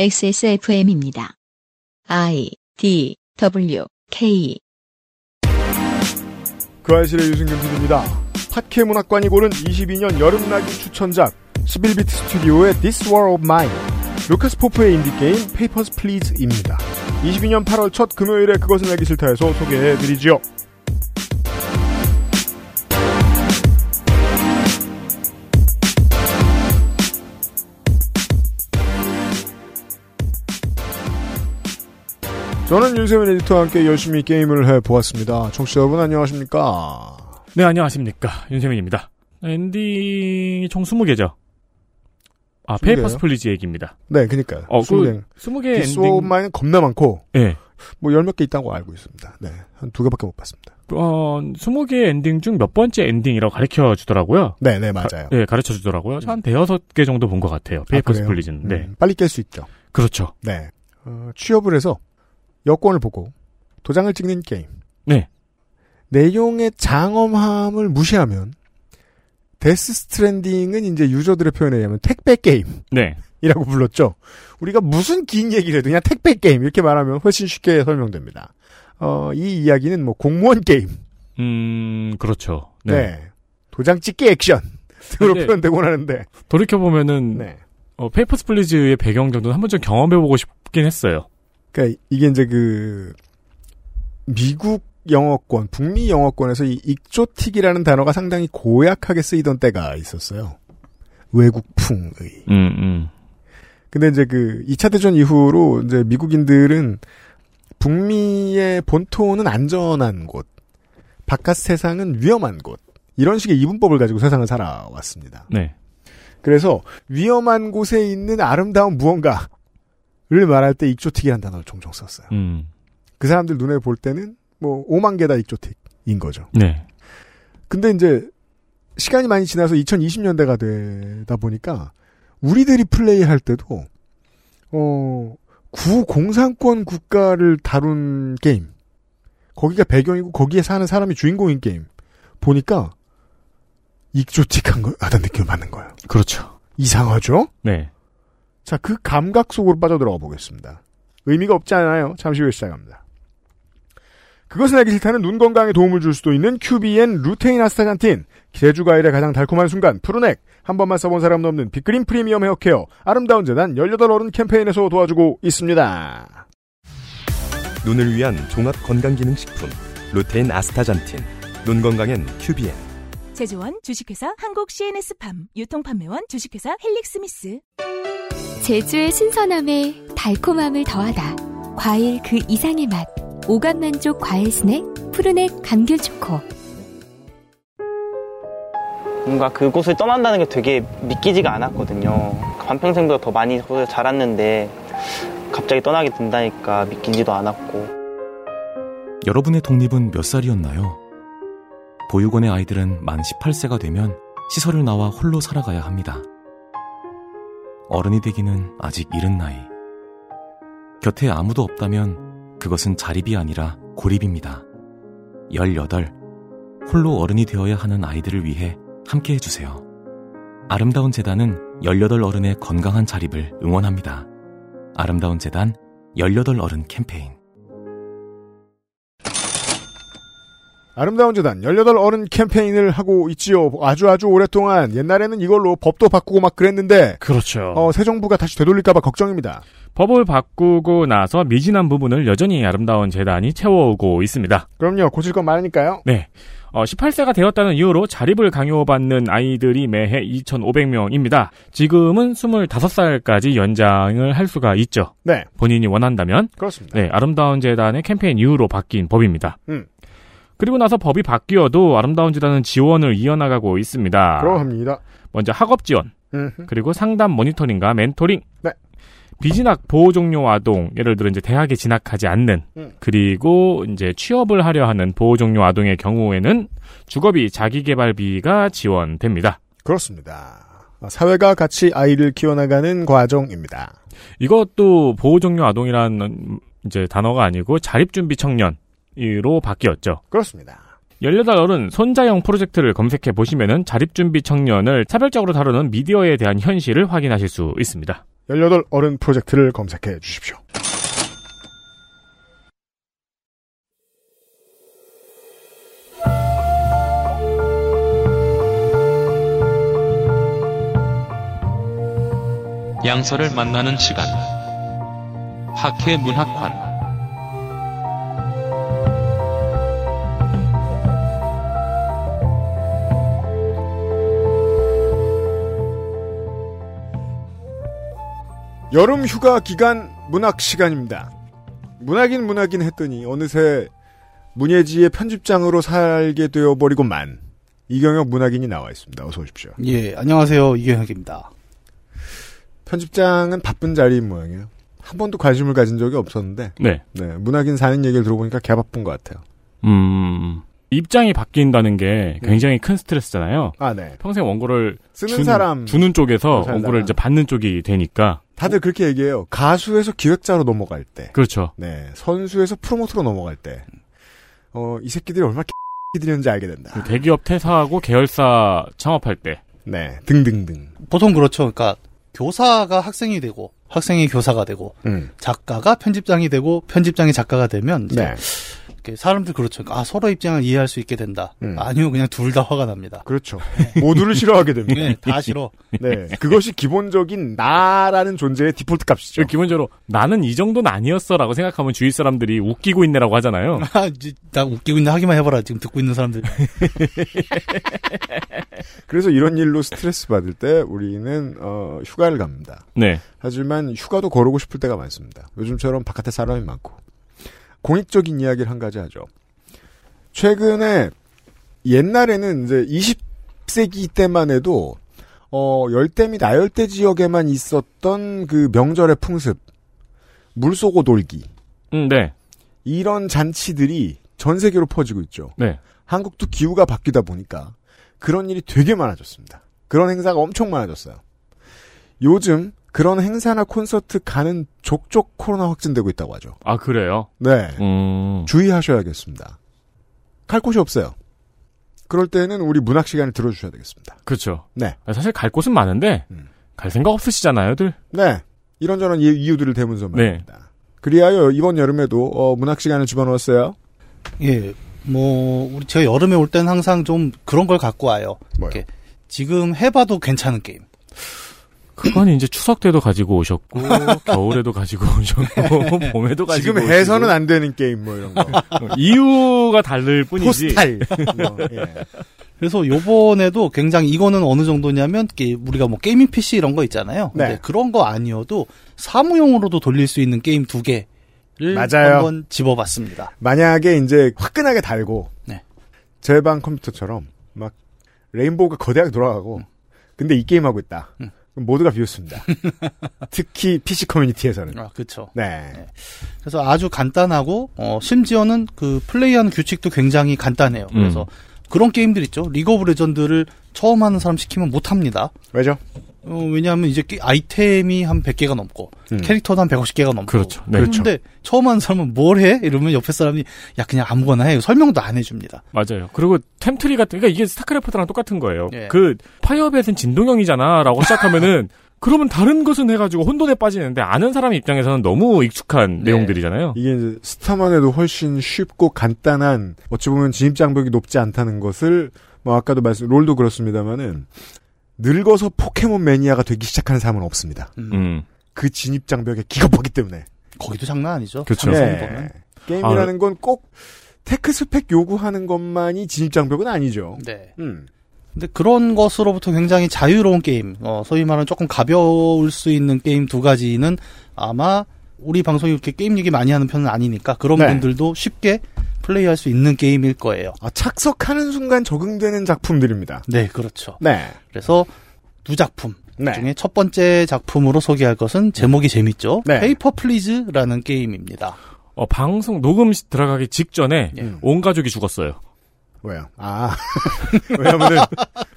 XSFM입니다. I D W K 그알싫의 유승균 PD입니다. 팟캐 문학관이 고른 22년 여름나기 추천작 11비트 스튜디오의 This War of Mine 루카스 포프의 인디게임 Papers, Please입니다. 22년 8월 첫 금요일에 그것은 알기 싫다에서 소개해드리죠. 저는 윤세민 에디터와 함께 열심히 게임을 해보았습니다. 청취자 여러분 안녕하십니까? 네, 안녕하십니까. 윤세민입니다. 엔딩이 총 20개죠. 아, 20 Papers? Please 얘기입니다. 네, 그니까요. 어, 스무 그, 개. 20개 This 엔딩. 겁나 많고 예. 뭐열 몇 개 있다고 알고 있습니다. 네, 한 두 개밖에 못 봤습니다. 어, 20개 엔딩 중 몇 번째 엔딩이라고 가르쳐 주더라고요. 네, 네, 맞아요. 예, 가르쳐 주더라고요. 한 대여섯 개 정도 본 것 같아요. Papers 그래요? Please는. 네. 음, 빨리 깰 수 있죠. 그렇죠. 네. 어, 취업을 해서 여권을 보고 도장을 찍는 게임. 네. 내용의 장엄함을 무시하면 Death Stranding은 이제 유저들의 표현에 의하면 택배 게임이라고 네. 불렀죠. 우리가 무슨 긴 얘기를 해도 그냥 택배 게임 이렇게 말하면 훨씬 쉽게 설명됩니다. 어, 이 이야기는 뭐 공무원 게임, 음, 그렇죠. 네. 네. 도장 찍기 액션 등으로 표현되곤 하는데, 돌이켜 보면은, 네. 어, Papers, Please의 배경 정도는 한 번쯤 경험해 보고 싶긴 했어요. 그러니까 이게 이제 그 미국 영어권, 북미 영어권에서 이 exotic이라는 단어가 상당히 고약하게 쓰이던 때가 있었어요. 외국풍의. 음, 음. 근데 이제 그 2차 대전 이후로 이제 미국인들은 북미의 본토는 안전한 곳, 바깥 세상은 위험한 곳, 이런 식의 이분법을 가지고 세상을 살아왔습니다. 네. 그래서 위험한 곳에 있는 아름다운 무언가 를 말할 때 익조틱이라는 단어를 종종 썼어요. 음. 그 사람들 눈에 볼 때는 뭐 5만 개다 익조틱인 거죠. 네. 근데 이제 시간이 많이 지나서 2020년대가 되다 보니까 우리들이 플레이할 때도 어 구공산권 국가를 다룬 게임 거기가 배경이고 거기에 사는 사람이 주인공인 게임 보니까 익조틱한 거 하다는 느낌을 받는 거예요. 그렇죠. 이상하죠? 네. 자, 그 감각 속으로 빠져들어가 보겠습니다. 의미가 없지 않아요. 잠시 후에 시작합니다. 그것은 알기 싫다는 눈 건강에 도움을 줄 수도 있는 큐비엔 루테인 아스타잔틴, 제주 과일의 가장 달콤한 순간, 푸르넥, 한 번만 써본 사람은 없는 빅그린 프리미엄 헤어케어, 아름다운 재단 18어른 캠페인에서 도와주고 있습니다. 눈을 위한 종합 건강기능식품 루테인 아스타잔틴 눈 건강엔 큐비엔 제조원 주식회사 한국 CNS팜 유통판매원 주식회사 헬릭스미스 제주의 신선함에 달콤함을 더하다. 과일 그 이상의 맛. 오감 만족 과일 스낵 푸르넥 감귤 초코. 뭔가 그곳을 떠난다는 게 되게 믿기지가 않았거든요. 반평생보다 더 많이 자랐는데 갑자기 떠나게 된다니까 믿기지도 않았고 여러분의 독립은 몇 살이었나요? 보육원의 아이들은 만 18세가 되면 시설을 나와 홀로 살아가야 합니다. 어른이 되기는 아직 이른 나이. 곁에 아무도 없다면 그것은 자립이 아니라 고립입니다. 18. 홀로 어른이 되어야 하는 아이들을 위해 함께 해주세요. 아름다운 재단은 18 어른의 건강한 자립을 응원합니다. 아름다운 재단 18 어른 캠페인. 아름다운 재단 18 어른 캠페인을 하고 있지요. 아주 아주 오랫동안 옛날에는 이걸로 법도 바꾸고 막 그랬는데 그렇죠. 어, 새 정부가 다시 되돌릴까봐 걱정입니다. 법을 바꾸고 나서 미진한 부분을 여전히 아름다운 재단이 채워오고 있습니다. 그럼요. 고칠 건 많으니까요. 네. 어, 18세가 되었다는 이유로 자립을 강요받는 아이들이 매해 2,500명입니다. 지금은 25살까지 연장을 할 수가 있죠. 네. 본인이 원한다면. 그렇습니다. 네, 아름다운 재단의 캠페인 이후로 바뀐 법입니다. 음. 그리고 나서 법이 바뀌어도 아름다운 재단은 지원을 이어나가고 있습니다. 그러합니다. 먼저 학업 지원, 음흠. 그리고 상담 모니터링과 멘토링. 네. 비진학 보호 종료 아동, 예를 들어 이제 대학에 진학하지 않는, 음. 그리고 이제 취업을 하려 하는 보호 종료 아동의 경우에는 주거비 자기개발비가 지원됩니다. 그렇습니다. 사회가 같이 아이를 키워나가는 과정입니다. 이것도 보호 종료 아동이라는 이제 단어가 아니고 자립준비 청년으 로 바뀌었죠. 그렇습니다. 18어른 손자형 프로젝트를 검색해 보시면은 자립준비 청년을 차별적으로 다루는 미디어에 대한 현실을 확인하실 수 있습니다. 18 어른 프로젝트를 검색해 주십시오. 양서를 만나는 시간. 학회 문학관. 여름 휴가 기간 문학 시간입니다. 문학인 문학인 했더니 어느새 문예지의 편집장으로 살게 되어버리고만 이경혁 문학인이 나와 있습니다. 어서 오십시오. 예, 안녕하세요. 이경혁입니다. 편집장은 바쁜 자리인 모양이에요. 한 번도 관심을 가진 적이 없었는데 네. 네, 문학인 사는 얘기를 들어보니까 개 바쁜 것 같아요. 음, 입장이 바뀐다는 게 굉장히 큰 스트레스잖아요. 아, 네. 평생 원고를 쓰는 주는, 사람 주는 쪽에서. 원고를 이제 받는 쪽이 되니까. 다들 그렇게 얘기해요. 가수에서 기획자로 넘어갈 때, 그렇죠. 네, 선수에서 프로모터로 넘어갈 때, 어, 이 새끼들이 얼마나 X들이었는지 알게 된다. 그 대기업 퇴사하고 계열사 창업할 때. 네, 등등등. 보통 그렇죠. 그러니까 교사가 학생이 되고 학생이 교사가 되고 음. 작가가 편집장이 되고 편집장이 작가가 되면 이제 네. 이렇게 사람들 그렇죠. 아 서로 입장을 이해할 수 있게 된다. 음. 아니요, 그냥 둘 다 화가 납니다. 그렇죠. 모두를 싫어하게 됩니다. 네, 다 싫어. 네, 그것이 기본적인 나라는 존재의 디폴트 값이죠. 기본적으로 나는 이 정도는 아니었어라고 생각하면 주위 사람들이 웃기고 있네라고 하잖아요. 아, 나 웃기고 있는 하기만 해봐라. 지금 듣고 있는 사람들. 그래서 이런 일로 스트레스 받을 때 우리는 어, 휴가를 갑니다. 네. 하지만 휴가도 거르고 싶을 때가 많습니다. 요즘처럼 바깥에 사람이 많고 공익적인 이야기를 한 가지 하죠. 최근에 옛날에는 이제 20세기 때만 해도 어, 열대 및 아열대 지역에만 있었던 그 명절의 풍습, 물 쏘고 돌기 음, 네. 이런 잔치들이 전 세계로 퍼지고 있죠. 네. 한국도 기후가 바뀌다 보니까 그런 일이 되게 많아졌습니다. 그런 행사가 엄청 많아졌어요. 요즘 그런 행사나 콘서트 가는 족족 코로나 확진되고 있다고 하죠. 아, 그래요? 네. 음. 주의하셔야겠습니다. 갈 곳이 없어요. 그럴 때는 우리 문학 시간을 들어주셔야 되겠습니다. 그렇죠. 네. 사실 갈 곳은 많은데 음. 갈 생각 없으시잖아요,들. 네. 이런저런 이유- 이유들을 대면서 네. 말입니다. 그리하여 이번 여름에도 어, 문학 시간을 집어넣었어요. 예, 뭐 우리 제가 여름에 올 때는 항상 좀 그런 걸 갖고 와요. 뭐요? 이렇게 지금 해봐도 괜찮은 게임. 그건 이제 추석 때도 가지고 오셨고 겨울에도 가지고 오셨고 봄에도 가지고 지금 오시고. 해서는 안 되는 게임 뭐 이런 거. 이유가 다를 뿐이지. 포스탈. 뭐, 예. 그래서 요번에도 굉장히 이거는 어느 정도냐면 우리가 뭐 gaming PC 이런 거 있잖아요. 근데 네. 그런 거 아니어도 사무용으로도 돌릴 수 있는 게임 두 개를 맞아요. 한번 집어봤습니다. 만약에 이제 화끈하게 달고 네. 제 방 컴퓨터처럼 막 rainbow가 거대하게 돌아가고 근데 이 게임 하고 있다. 음. 모두가 비웃습니다. 특히 PC 커뮤니티에서는. 아, 그렇죠. 네. 그래서 아주 간단하고 어, 심지어는 그 플레이하는 규칙도 굉장히 간단해요. 음. 그래서 그런 게임들 있죠. League of Legends를 처음 하는 사람 시키면 못 합니다. 왜죠? 어, 왜냐하면 이제 게- 아이템이 한 100개가 넘고 음. 캐릭터도 한 150개가 넘고 그렇죠. 네. 그런데 처음 하는 사람은 뭘 해? 이러면 옆에 사람이 야 그냥 아무거나 해. 설명도 안 해줍니다. 맞아요. 그리고 템트리 같은 그러니까 이게 StarCraft랑 똑같은 거예요. 예. 그 파이어벳은 진동형이잖아라고 시작하면은 그러면 다른 것은 해가지고 혼돈에 빠지는데 아는 사람 입장에서는 너무 익숙한 네. 내용들이잖아요. 이게 이제 스타만 해도 훨씬 쉽고 간단한 어찌 보면 진입 장벽이 높지 않다는 것을 뭐 아까도 말씀 롤도 그렇습니다만은 늙어서 포켓몬 매니아가 되기 시작하는 사람은 없습니다. 음. 음. 그 진입 장벽에 기겁하기 때문에. 거기도 장난 아니죠. 그렇죠. 네. 게임이라는 건꼭 tech spec 요구하는 것만이 진입 장벽은 아니죠. 네. 음. 근데 그런 것으로부터 굉장히 자유로운 게임, 어, 소위 말하는 조금 가벼울 수 있는 게임 두 가지는 아마 우리 방송이 이렇게 게임 얘기 많이 하는 편은 아니니까 그런 네. 분들도 쉽게 플레이할 수 있는 게임일 거예요. 아, 착석하는 순간 적응되는 작품들입니다. 네, 그렇죠. 네. 그래서 두 작품 네. 중에 첫 번째 작품으로 소개할 것은 제목이 재밌죠. 네. Paper Please라는 게임입니다. 어, 방송 녹음 시- 들어가기 직전에 예. 온 가족이 죽었어요. 왜요? 아. 왜냐면은,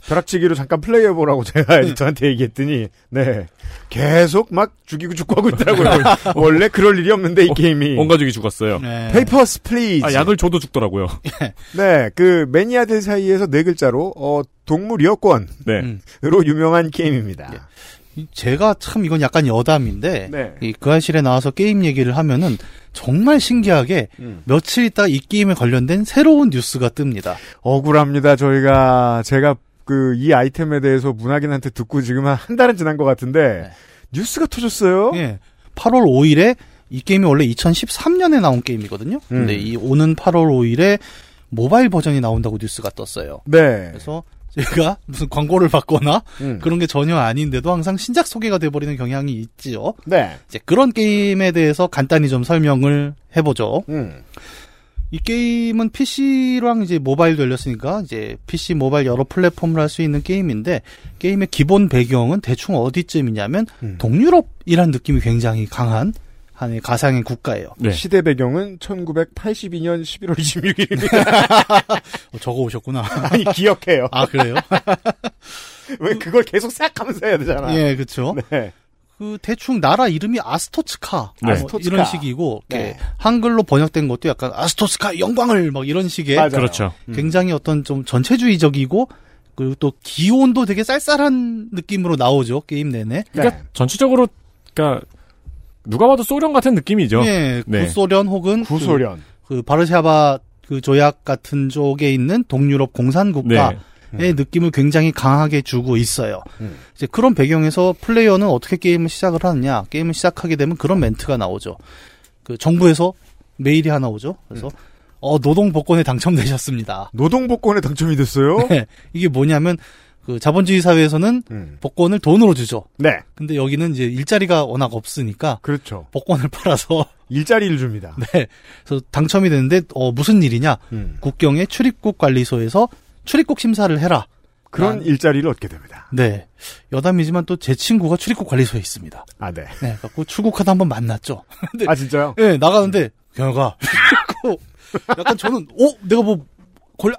벼락치기로 잠깐 플레이해보라고 제가 에디터한테 얘기했더니, 네. 계속 막 죽이고 죽고 하고 있더라고요. 원래 그럴 일이 없는데, 이 게임이. 온 가족이 죽었어요. 네. Papers, Please. 아, 약을 줘도 죽더라고요. 네, 그 매니아들 사이에서 네 글자로 어 동물 여권으로 네. 음. 유명한 게임입니다. 예. 제가 참 이건 약간 여담인데 네. 이 그알싫에 나와서 게임 얘기를 하면은 정말 신기하게 음. 며칠 있다 이 게임에 관련된 새로운 뉴스가 뜹니다. 억울합니다. 저희가 제가 그 이 아이템에 대해서 문학인한테 듣고 지금 한 한 달은 지난 것 같은데 뉴스가 터졌어요. 예. 8월 5일에 이 게임이 원래 2013년에 나온 게임이거든요. 근데 음. 이 오는 8월 5일에 모바일 버전이 나온다고 뉴스가 떴어요. 네. 그래서 제가 무슨 광고를 받거나 음. 그런 게 전혀 아닌데도 항상 신작 소개가 돼버리는 경향이 있지요. 네. 이제 그런 게임에 대해서 간단히 좀 설명을 해보죠. 음. 이 게임은 PC랑 이제 모바일도 열렸으니까 이제 PC 모바일 여러 플랫폼을 할 수 있는 게임인데 게임의 기본 배경은 대충 어디쯤이냐면 음. 동유럽이란 느낌이 굉장히 강한 한 가상의 국가예요. 네. 시대 배경은 1982년 11월 26일. 어, 적어 오셨구나. 아니 기억해요. 아 그래요? 왜 그걸 계속 생각하면서 해야 되잖아. 예, 그렇죠. 네. 그 대충 나라 이름이 아스토츠카 네. 뭐 아스토츠카. 이런 식이고 네. 한글로 번역된 것도 약간 아스토츠카 영광을 막 이런 식의 맞아요. 그렇죠. 굉장히 어떤 좀 전체주의적이고 그리고 또 기온도 되게 쌀쌀한 느낌으로 나오죠 게임 내내. 그러니까 네. 전체적으로 그러니까 누가 봐도 소련 같은 느낌이죠. 예, 네. 구소련 혹은 구소련. 그, 그 바르샤바 그 조약 같은 쪽에 있는 동유럽 공산 국가의 네. 느낌을 굉장히 강하게 주고 있어요. 음. 이제 그런 배경에서 플레이어는 어떻게 게임을 시작을 하느냐? 게임을 시작하게 되면 그런 멘트가 나오죠. 그 정부에서 메일이 하나 오죠. 그래서 음. 어 노동 복권에 당첨되셨습니다. 노동 복권에 당첨이 됐어요. 네. 이게 뭐냐면 그 자본주의 사회에서는 음. 복권을 돈으로 주죠. 네. 근데 여기는 이제 일자리가 워낙 없으니까 그렇죠. 복권을 팔아서 일자리를 줍니다. 네. 그래서 당첨이 됐는데 어 무슨 일이냐? 음. 국경의 출입국 관리소에서 출입국 심사를 해라. 그런 난- 일자리를 얻게 됩니다. 네. 여담이지만 또 제 친구가 출입국 관리소에 있습니다. 아, 네. 네. 갖고 출국하다 한번 만났죠. 근데 아, 진짜요? 네, 나가는데 그리고 약간 저는 어 내가 뭐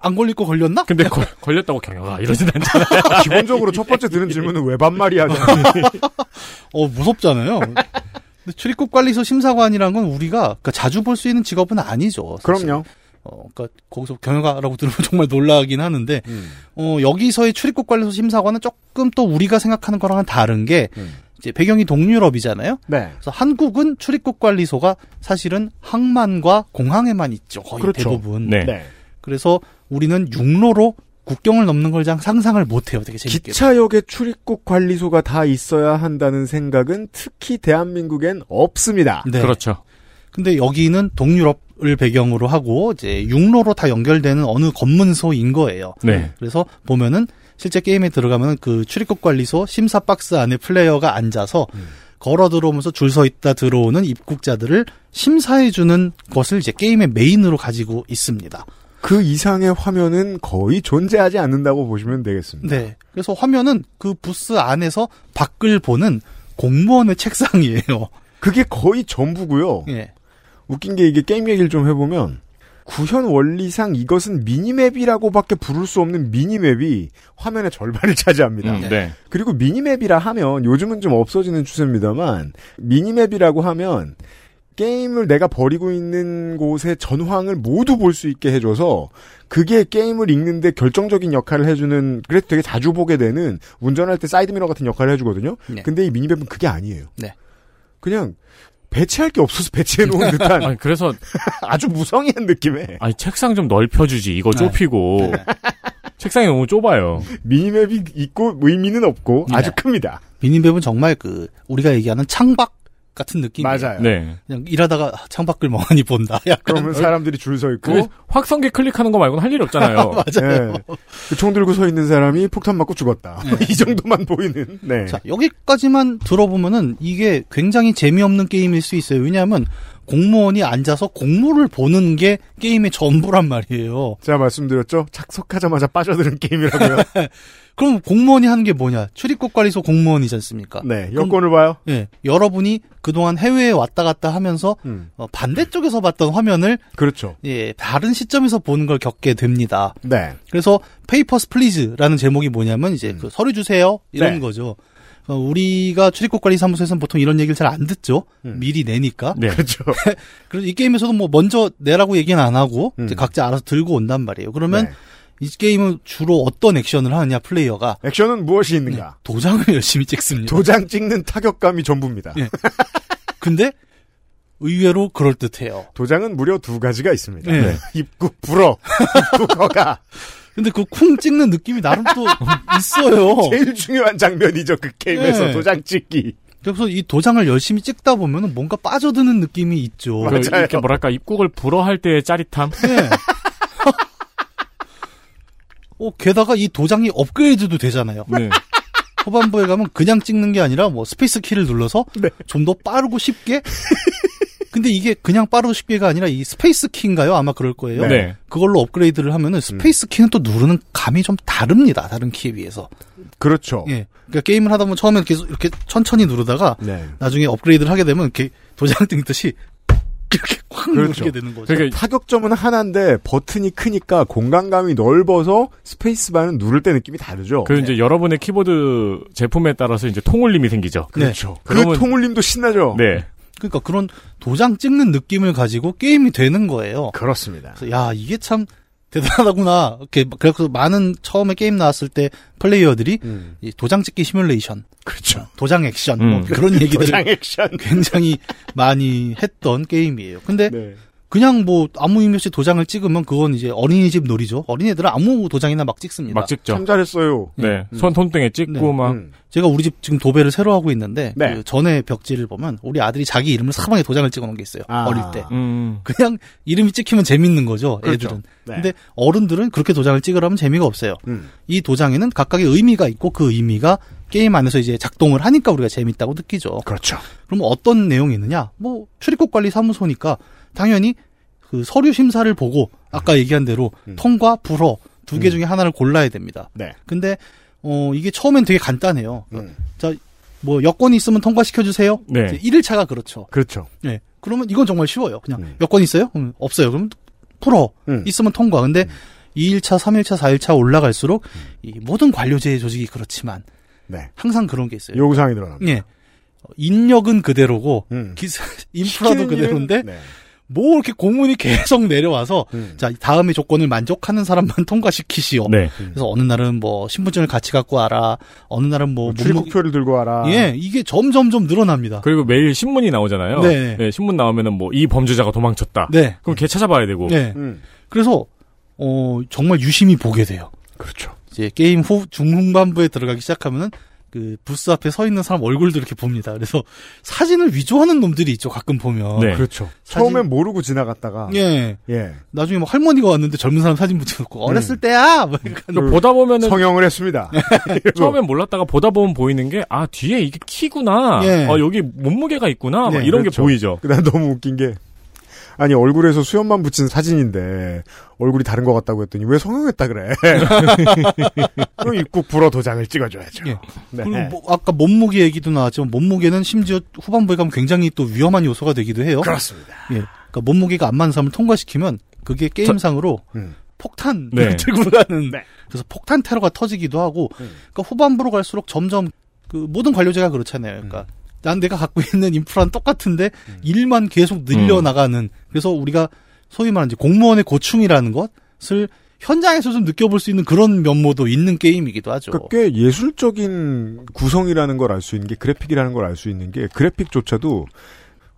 안 걸릴 거 걸렸나? 근데 걸, 걸렸다고 경영아 이러진 않잖아요. 기본적으로 첫 번째 드는 질문은 왜 반말이야? 어 무섭잖아요. 근데 출입국 관리소 심사관이란 건 우리가 그러니까 자주 볼 수 있는 직업은 아니죠. 사실. 그럼요. 어, 그러니까 거기서 경영가라고 들으면 정말 놀라긴 하는데 음. 어, 여기서의 출입국 관리소 심사관은 조금 또 우리가 생각하는 거랑은 다른 게 음. 이제 배경이 동유럽이잖아요. 네. 그래서 한국은 출입국 관리소가 사실은 항만과 공항에만 있죠. 거의 그렇죠. 대부분. 네. 네. 그래서 우리는 육로로 국경을 넘는 걸장 상상을 못 해요. 되게 재밌게. 기차역에 출입국 관리소가 다 있어야 한다는 생각은 특히 대한민국엔 없습니다. 네. 그렇죠. 근데 여기는 동유럽을 배경으로 하고 이제 육로로 다 연결되는 어느 검문소인 거예요. 네. 그래서 보면은 실제 게임에 들어가면 그 출입국 관리소 심사 박스 안에 플레이어가 앉아서 음. 걸어 들어오면서 줄 서 있다 들어오는 입국자들을 심사해 주는 것을 이제 게임의 메인으로 가지고 있습니다. 그 이상의 화면은 거의 존재하지 않는다고 보시면 되겠습니다. 네. 그래서 화면은 그 부스 안에서 밖을 보는 공무원의 책상이에요. 그게 거의 전부고요. 예. 웃긴 게 이게 게임 얘기를 좀 해보면 구현 원리상 이것은 미니맵이라고밖에 부를 수 없는 미니맵이 화면의 절반을 차지합니다. 음, 네. 그리고 미니맵이라 하면 요즘은 좀 없어지는 추세입니다만 minimap이라고 하면 게임을 내가 벌이고 있는 곳의 전황을 모두 볼 수 있게 해줘서 그게 게임을 읽는데 결정적인 역할을 해주는 그래서 되게 자주 보게 되는 운전할 때 사이드미러 같은 역할을 해주거든요. 네. 근데 이 minimap은 그게 아니에요. 네. 그냥 배치할 게 없어서 배치해 놓은 듯한 아니, 그래서 아주 무성의한 느낌의 아니 책상 좀 넓혀주지 이거 네. 좁히고 책상이 너무 좁아요. minimap이 있고 의미는 없고 네. 아주 큽니다. minimap은 정말 그 우리가 얘기하는 창밖 같은 느낌이에요. 맞아요. 네. 그냥 일하다가 창밖을 멍하니 본다. 약간 그러면 사람들이 줄 서 있고 그 확성기 클릭하는 거 말고는 할 일이 없잖아요. 맞아요. 예. 그총 들고 서 있는 사람이 폭탄 맞고 죽었다. 이 정도만 보이는. 네. 자, 여기까지만 들어보면은 이게 굉장히 재미없는 게임일 수 있어요. 왜냐하면 공무원이 앉아서 공무를 보는 게 게임의 전부란 말이에요. 제가 말씀드렸죠. 착석하자마자 빠져드는 게임이라고요. 그럼 공무원이 하는 게 뭐냐? 출입국 관리소 공무원이지 않습니까? 네. 여권을 봐요. 예, 여러분이 그동안 해외에 왔다 갔다 하면서 음. 어, 반대쪽에서 봤던 화면을 그렇죠. 예, 다른 시점에서 보는 걸 겪게 됩니다. 네. 그래서 Papers, Please라는 제목이 뭐냐면 이제 그 서류 주세요 이런 네. 거죠. 어, 우리가 출입국 관리 사무소에서는 보통 이런 얘기를 잘 안 듣죠. 음. 미리 내니까. 네. 그렇죠. 그래서 이 게임에서도 뭐 먼저 내라고 얘기는 안 하고 음. 이제 각자 알아서 들고 온단 말이에요. 그러면 네. 이 게임은 주로 어떤 액션을 하느냐 플레이어가 액션은 무엇이 있는가? 도장을 열심히 찍습니다. 도장 찍는 타격감이 전부입니다. 예. 근데 의외로 그럴 듯해요. 도장은 무려 두 가지가 있습니다. 네. 입국 불허, 입국 허가. 근데 그 쿵 찍는 느낌이 나름 또 있어요. 제일 중요한 장면이죠 그 게임에서 네. 도장 찍기. 그래서 이 도장을 열심히 찍다 보면 뭔가 빠져드는 느낌이 있죠. 그 이렇게 뭐랄까 입국을 불허할 때의 짜릿함. 네. 어, 게다가 이 도장이 업그레이드도 되잖아요. 네. 후반부에 가면 그냥 찍는 게 아니라 뭐 스페이스 키를 눌러서 네. 좀더 빠르고 쉽게. 근데 이게 그냥 빠르고 쉽게가 아니라 이 스페이스 키인가요? 아마 그럴 거예요. 네. 그걸로 업그레이드를 하면은 스페이스 키는 또 누르는 감이 좀 다릅니다. 다른 키에 비해서. 그렇죠. 예. 그러니까 게임을 하다 보면 처음엔 계속 이렇게 천천히 누르다가 네. 나중에 업그레이드를 하게 되면 이렇게 도장 찍듯이 이렇게 확 그렇죠. 누르게 되는 거죠. 그러니까 타격점은 하나인데 버튼이 크니까 공간감이 넓어서 스페이스바는 누를 때 느낌이 다르죠. 그 이제 여러분의 키보드 제품에 따라서 이제 통울림이 생기죠. 그렇죠. 그 그러면- 통울림도 신나죠. 네. 그러니까 그런 도장 찍는 느낌을 가지고 게임이 되는 거예요. 그렇습니다. 야 이게 참 대단하구나. 이렇게 그래서 많은 처음에 게임 나왔을 때 플레이어들이 음. 이 도장 찍기 시뮬레이션, 그렇죠. 도장 액션 뭐 음. 그런 얘기들을 도장 액션. 굉장히 많이 했던 게임이에요. 근데 네. 그냥 뭐 아무 의미 없이 도장을 찍으면 그건 이제 어린이집 놀이죠. 어린애들은 아무 도장이나 막 찍습니다. 막 찍죠. 참 잘했어요. 네. 손 손등에 찍고 네. 막 음. 제가 우리 집 지금 도배를 새로 하고 있는데 네. 그 전에 벽지를 보면 우리 아들이 자기 이름을 사방에 도장을 찍어놓은 게 있어요. 아. 어릴 때. 음. 그냥 이름이 찍히면 재밌는 거죠. 그렇죠. 애들은. 네. 근데 어른들은 그렇게 도장을 찍으라면 재미가 없어요. 음. 이 도장에는 각각의 의미가 있고 그 의미가 게임 안에서 이제 작동을 하니까 우리가 재밌다고 느끼죠. 그렇죠. 그럼 어떤 내용이 있느냐? 뭐 출입국 관리 사무소니까 당연히 그 서류 심사를 보고 아까 얘기한 대로 음. 통과, 불허 두개 음. 중에 하나를 골라야 됩니다. 네. 근데 어 이게 처음엔 되게 간단해요. 음. 뭐 여건이 있으면 통과시켜 주세요. 네. 1일차가 그렇죠. 그렇죠. 네. 그러면 이건 정말 쉬워요. 그냥 음. 여건 있어요? 음, 없어요. 그럼 풀어. 음. 있으면 통과. 근데 2일차, 3일차, 4일차 올라갈수록 이 모든 관료제 조직이 그렇지만 네. 항상 그런 게 있어요. 요구사항이 늘어납니다. 예. 어, 인력은 그대로고 음. 기사 인프라도 그대로인데 네. 뭐 이렇게 공문이 계속 내려와서 음. 자 다음의 조건을 만족하는 사람만 통과시키시오. 네. 그래서 어느 날은 뭐 신분증을 같이 갖고 와라. 어느 날은 뭐 몸무게- 출입국표를 들고 와라. 예, 이게 점점점 늘어납니다. 그리고 매일 신문이 나오잖아요. 네. 신문 나오면은 뭐 이 범죄자가 도망쳤다. 네. 그럼 걔 찾아봐야 되고. 네. 음. 그래서 어 정말 유심히 보게 돼요. 그렇죠. 이제 게임 후 중후반부에 들어가기 시작하면은 그 부스 앞에 서 있는 사람 얼굴도 이렇게 봅니다. 그래서 사진을 위조하는 놈들이 있죠. 가끔 보면. 네. 그렇죠. 사진- 처음엔 모르고 지나갔다가 예. 예. 나중에 뭐 할머니가 왔는데 젊은 사람 사진 붙여놓고 어렸을 때야. 뭐 그러니까 보다 보면은 성형을 했습니다. 처음엔 몰랐다가 보다 보면 보이는 게 아 뒤에 이게 키구나. 예. 어 여기 몸무게가 있구나. 막 네, 이런 그렇죠. 게 보이죠. 그다음 너무 웃긴 게 아니 얼굴에서 수염만 붙인 사진인데 얼굴이 다른 것 같다고 했더니 왜 성형했다 그래? 그럼 입국 불어 도장을 찍어줘야죠. 예. 네. 그리고 뭐 아까 몸무게 얘기도 나왔지만 몸무게는 심지어 후반부에 가면 굉장히 또 위험한 요소가 되기도 해요. 그렇습니다. 예. 그러니까 몸무게가 안 맞는 사람을 통과시키면 그게 게임상으로 음. 폭탄 네. 들고 가는 네. 그래서 폭탄 테러가 터지기도 하고 음. 그러니까 후반부로 갈수록 점점 그 모든 관료제가 그렇잖아요. 그러니까 음. 난 내가 갖고 있는 인프라는 똑같은데 일만 계속 늘려 음. 나가는 그래서 우리가 소위 말하는 공무원의 고충이라는 것을 현장에서 좀 느껴볼 수 있는 그런 면모도 있는 게임이기도 하죠. 그러니까 꽤 예술적인 구성이라는 걸 알 수 있는 게 그래픽이라는 걸 알 수 있는 게 그래픽조차도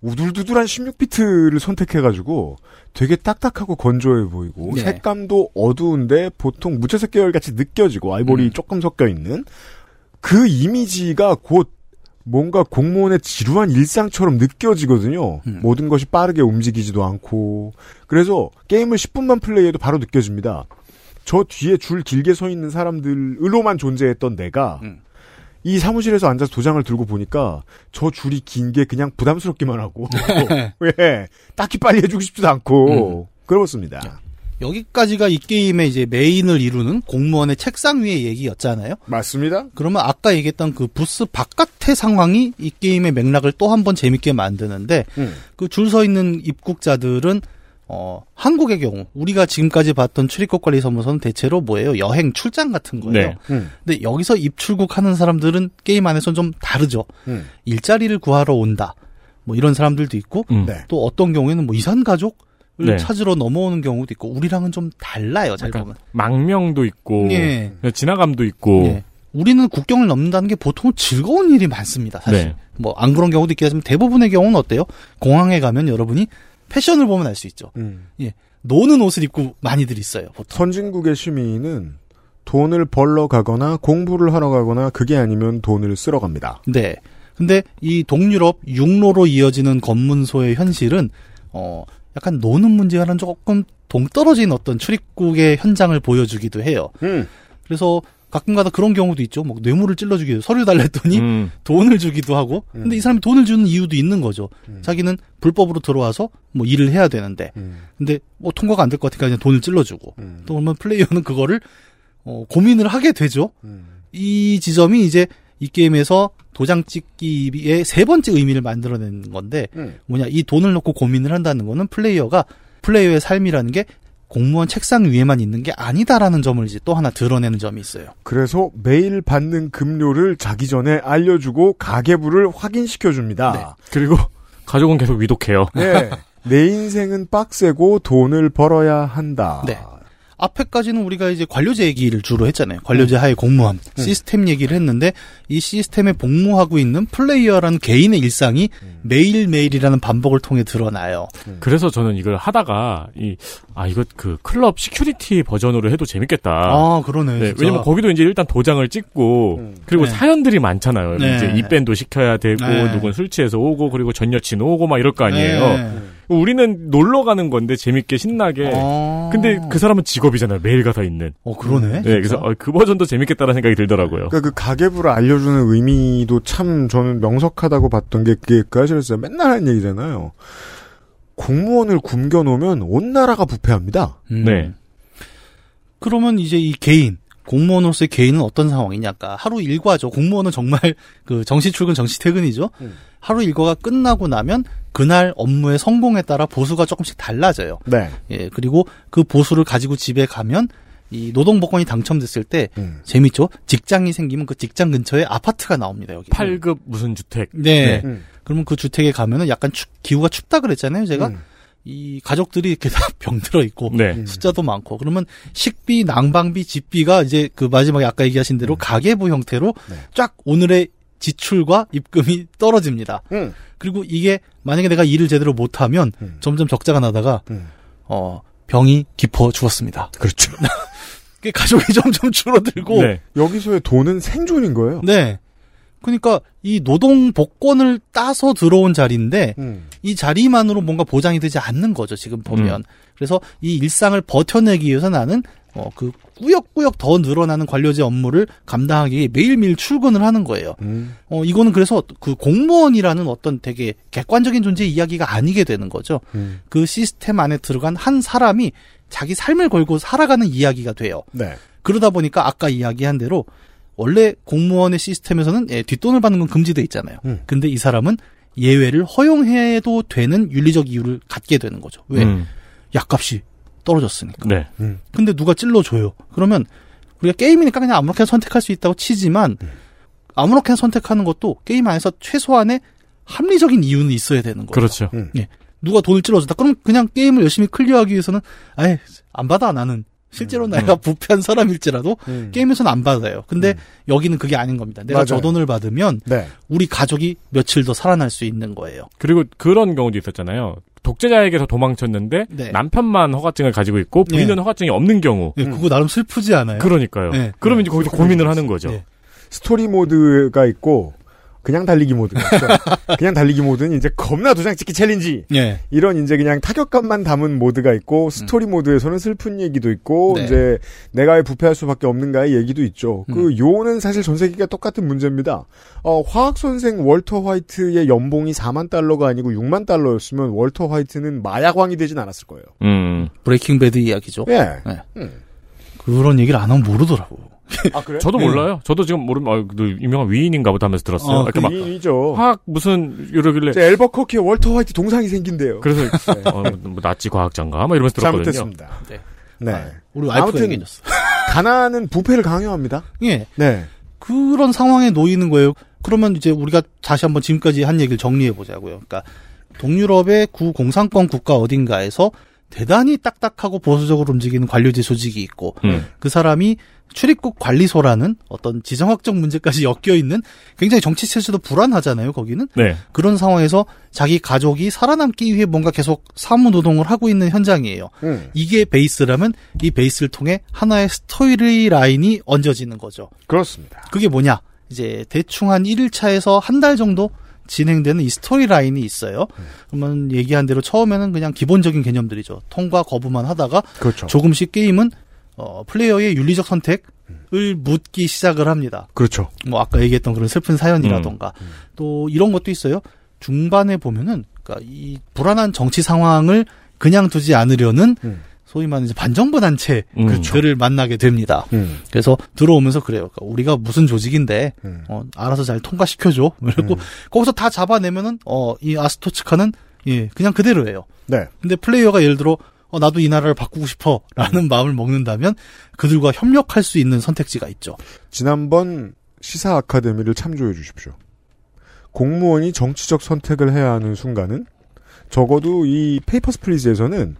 우둘두둘한 16비트를 선택해가지고 되게 딱딱하고 건조해 보이고 네. 색감도 어두운데 보통 무채색 계열 같이 느껴지고 아이보리 음. 조금 섞여 있는 그 이미지가 곧 뭔가 공무원의 지루한 일상처럼 느껴지거든요. 음. 모든 것이 빠르게 움직이지도 않고 그래서 게임을 10분만 플레이해도 바로 느껴집니다. 저 뒤에 줄 길게 서 있는 사람들로만 존재했던 내가 음. 이 사무실에서 앉아서 도장을 들고 보니까 저 줄이 긴 게 그냥 부담스럽기만 하고 왜 딱히 빨리 해주고 싶지도 않고 그렇습니다. 여기까지가 이 게임의 이제 메인을 이루는 공무원의 책상 위의 얘기였잖아요. 맞습니다. 그러면 아까 얘기했던 그 부스 바깥의 상황이 이 게임의 맥락을 또 한 번 재밌게 만드는데 음. 그줄 서 있는 입국자들은 어 한국의 경우 우리가 지금까지 봤던 출입국 관리 사무소는 대체로 뭐예요? 여행 출장 같은 거예요. 네. 음. 근데 여기서 입출국하는 사람들은 게임 안에서는 좀 다르죠. 음. 일자리를 구하러 온다. 뭐 이런 사람들도 있고 음. 네. 또 어떤 경우에는 뭐 이산 가족 네. 찾으러 넘어오는 경우도 있고 우리랑은 좀 달라요. 잘 보면. 망명도 있고 예. 지나감도 있고 예. 우리는 국경을 넘는다는 게 보통 즐거운 일이 많습니다. 사실. 네. 뭐안 그런 경우도 있겠지만 대부분의 경우는 어때요? 공항에 가면 여러분이 패션을 보면 알 수 있죠. 음. 예. 노는 옷을 입고 많이들 있어요. 보통. 선진국의 시민은 돈을 벌러 가거나 공부를 하러 가거나 그게 아니면 돈을 쓰러 갑니다. 네. 근데 이 동유럽 육로로 이어지는 검문소의 현실은 어 약간 노는 문제와는 조금 동떨어진 어떤 출입국의 현장을 보여주기도 해요. 음. 그래서 가끔가다 그런 경우도 있죠. 뭐 뇌물을 찔러주기도 서류 달랬더니 음. 돈을 주기도 하고. 근데 이 사람이 돈을 주는 이유도 있는 거죠. 자기는 불법으로 들어와서 뭐 일을 해야 되는데. 근데 뭐 통과가 안 될 것 같으니까 그냥 돈을 찔러주고. 또 그러면 플레이어는 그거를 어, 고민을 하게 되죠. 이 지점이 이제 이 게임에서 도장 찍기의 세 번째 의미를 만들어내는 건데 뭐냐 이 돈을 놓고 고민을 한다는 거는 플레이어가 플레이어의 삶이라는 게 공무원 책상 위에만 있는 게 아니다라는 점을 이제 또 하나 드러내는 점이 있어요. 그래서 매일 받는 급료를 자기 전에 알려주고 가계부를 확인시켜 줍니다. 그리고 가족은 계속 위독해요. 네. 내 인생은 빡세고 돈을 벌어야 한다. 네. 앞에까지는 우리가 이제 관료제 얘기를 주로 했잖아요. 관료제 하에 공무함, 시스템 얘기를 했는데 이 시스템에 복무하고 있는 플레이어라는 개인의 일상이 매일 매일이라는 반복을 통해 드러나요. 그래서 저는 이걸 하다가 이 아 이거 그 클럽 security 버전으로 해도 재밌겠다. 아, 그러네. 네. 왜냐면 거기도 이제 일단 도장을 찍고 그리고 네. 사연들이 많잖아요. 네. 이제 입밴도 시켜야 되고 네. 누군 술 취해서 오고 그리고 전 여친 오고 막 이럴 거 아니에요. 네. 우리는 놀러 가는 건데 재밌게 신나게. 아. 근데 그 사람은 직업이잖아요. 매일 가서 있는. 어 그러네. 네, 그래서 어, 그 버전도 재밌겠다라는 생각이 들더라고요. 그러니까 그 가계부를 알려주는 의미도 참 저는 명석하다고 봤던 게 그게 그 아시겠어요? 맨날 하는 얘기잖아요. 공무원을 굶겨놓으면 온 나라가 부패합니다. 음. 네. 그러면 이제 이 개인 공무원으로서의 개인은 어떤 상황이냐까 하루 일과죠. 공무원은 정말 그 정시 출근 정시 퇴근이죠. 하루 일과가 끝나고 나면 그날 업무의 성공에 따라 보수가 조금씩 달라져요. 네. 예, 그리고 그 보수를 가지고 집에 가면 이 노동 복권이 당첨됐을 때 음. 재밌죠. 직장이 생기면 그 직장 근처에 아파트가 나옵니다. 여기. 8급 무슨 주택. 네. 음. 그러면 그 주택에 가면은 약간 추- 기후가 춥다 그랬잖아요. 제가 음. 이 가족들이 이렇게 다 병들어 있고 네. 숫자도 많고 그러면 식비, 난방비, 집비가 이제 그 마지막에 아까 얘기하신 대로 가계부 형태로 네. 쫙 오늘의 지출과 입금이 떨어집니다. 음. 그리고 이게 만약에 내가 일을 제대로 못하면 음. 점점 적자가 나다가 음. 어 병이 깊어 죽었습니다. 그렇죠. 그게 가족이 점점 줄어들고 네. 여기서의 돈은 생존인 거예요. 네. 그러니까 이 노동 복권을 따서 들어온 자리인데 음. 이 자리만으로 뭔가 보장이 되지 않는 거죠 지금 보면. 음. 그래서 이 일상을 버텨내기 위해서 나는 어 그 꾸역꾸역 더 늘어나는 관료제 업무를 감당하기 위해 매일매일 출근을 하는 거예요. 음. 어 이거는 그래서 그 공무원이라는 어떤 되게 객관적인 존재의 이야기가 아니게 되는 거죠. 음. 그 시스템 안에 들어간 한 사람이 자기 삶을 걸고 살아가는 이야기가 돼요. 네. 그러다 보니까 아까 이야기한 대로 원래 공무원의 시스템에서는 예, 뒷돈을 받는 건 금지돼 있잖아요. 음. 근데 이 사람은 예외를 허용해도 되는 윤리적 이유를 갖게 되는 거죠. 왜? 음. 약값이 떨어졌으니까. 네. 근데 누가 찔러줘요. 그러면 우리가 게임이니까 그냥 아무렇게나 선택할 수 있다고 치지만 아무렇게나 선택하는 것도 게임 안에서 최소한의 합리적인 이유는 있어야 되는 거예요. 그렇죠. 음. 예. 누가 돈을 찔러줬다. 그럼 그냥 게임을 열심히 clear하기 위해서는 아예 안 받아 나는 실제로 내가 부패한 사람일지라도 음. 게임에서는 안 받아요. 근데 여기는 그게 아닌 겁니다. 내가 맞아요. 저 돈을 받으면 네. 우리 가족이 며칠 더 살아날 수 있는 거예요. 그리고 그런 경우도 있었잖아요. 독재자에게서 도망쳤는데 네. 남편만 허가증을 가지고 있고 부인은 네. 허가증이 없는 경우. 예, 그거 나름 슬프지 않아요? 그러니까요. 네. 그러면 이제 거기서 고민을 하는 거죠. 네. 스토리 모드가 있고 그냥 달리기 모드가 있죠. 그냥 달리기 모드는 이제 겁나 도장 찍기 challenge 예. 이런 이제 그냥 타격감만 담은 모드가 있고 스토리 모드에서는 슬픈 얘기도 있고 네. 이제 내가 왜 부패할 수밖에 없는가의 얘기도 있죠. 그 요는 사실 전 세계가 똑같은 문제입니다. 어, 화학 선생 월터 화이트의 연봉이 4만 달러가 아니고 6만 달러였으면 월터 화이트는 마약왕이 되진 않았을 거예요. 음. Breaking Bad 이야기죠. 예. 네. 음. 그런 얘기를 안 하면 모르더라고. 아 그래? 저도 네. 몰라요. 저도 지금 모르면 아, 그 유명한 위인인가 보다 하면서 들었어요. 어, 이렇게 막 이죠. 화학 무슨 이러길래 이제 엘버커키의 월터 화이트 동상이 생긴대요. 그래서 어, 뭐 나치 과학자인가 막 이러면서 들었거든요. 잘못했습니다. 네. 네. 아, 우리 와이프가 아무튼 얘기해줬어. 가난은 부패를 강요합니다. 예. 네. 그런 상황에 놓이는 거예요. 그러면 이제 우리가 다시 한번 지금까지 한 얘기를 정리해 보자고요. 그러니까 동유럽의 구공산권 국가 어딘가에서 대단히 딱딱하고 보수적으로 움직이는 관료제 조직이 있고 음. 그 사람이 출입국 관리소라는 어떤 지정학적 문제까지 엮여 있는 굉장히 정치 체제도 불안하잖아요. 거기는 네. 그런 상황에서 자기 가족이 살아남기 위해 뭔가 계속 사무 노동을 하고 있는 현장이에요. 음. 이게 베이스라면 이 베이스를 통해 하나의 스토리 라인이 얹어지는 거죠. 그렇습니다. 그게 뭐냐? 이제 대충 한 1일차에서 한 달 정도 진행되는 이 스토리 라인이 있어요. 그러면 얘기한 대로 처음에는 그냥 기본적인 개념들이죠. 통과 거부만 하다가 그렇죠. 조금씩 게임은 어, 플레이어의 윤리적 선택 을 묻기 시작을 합니다. 그렇죠. 뭐 아까 얘기했던 그런 슬픈 사연이라던가 또 이런 것도 있어요. 중반에 보면은 그러니까 이 불안한 정치 상황을 그냥 두지 않으려는 소위 말하는 반정부 단체들을 만나게 됩니다. 음. 그래서 들어오면서 그래요. 그러니까 우리가 무슨 조직인데 어, 알아서 잘 통과시켜줘. 그리고 거기서 다 잡아내면은 어, 이 아스토츠카는 예 그냥 그대로예요. 네. 근데 플레이어가 예를 들어 어, 나도 이 나라를 바꾸고 싶어라는 마음을 먹는다면 그들과 협력할 수 있는 선택지가 있죠. 지난번 시사 아카데미를 참조해 주십시오. 공무원이 정치적 선택을 해야 하는 순간은 적어도 이 Papers, Please에서는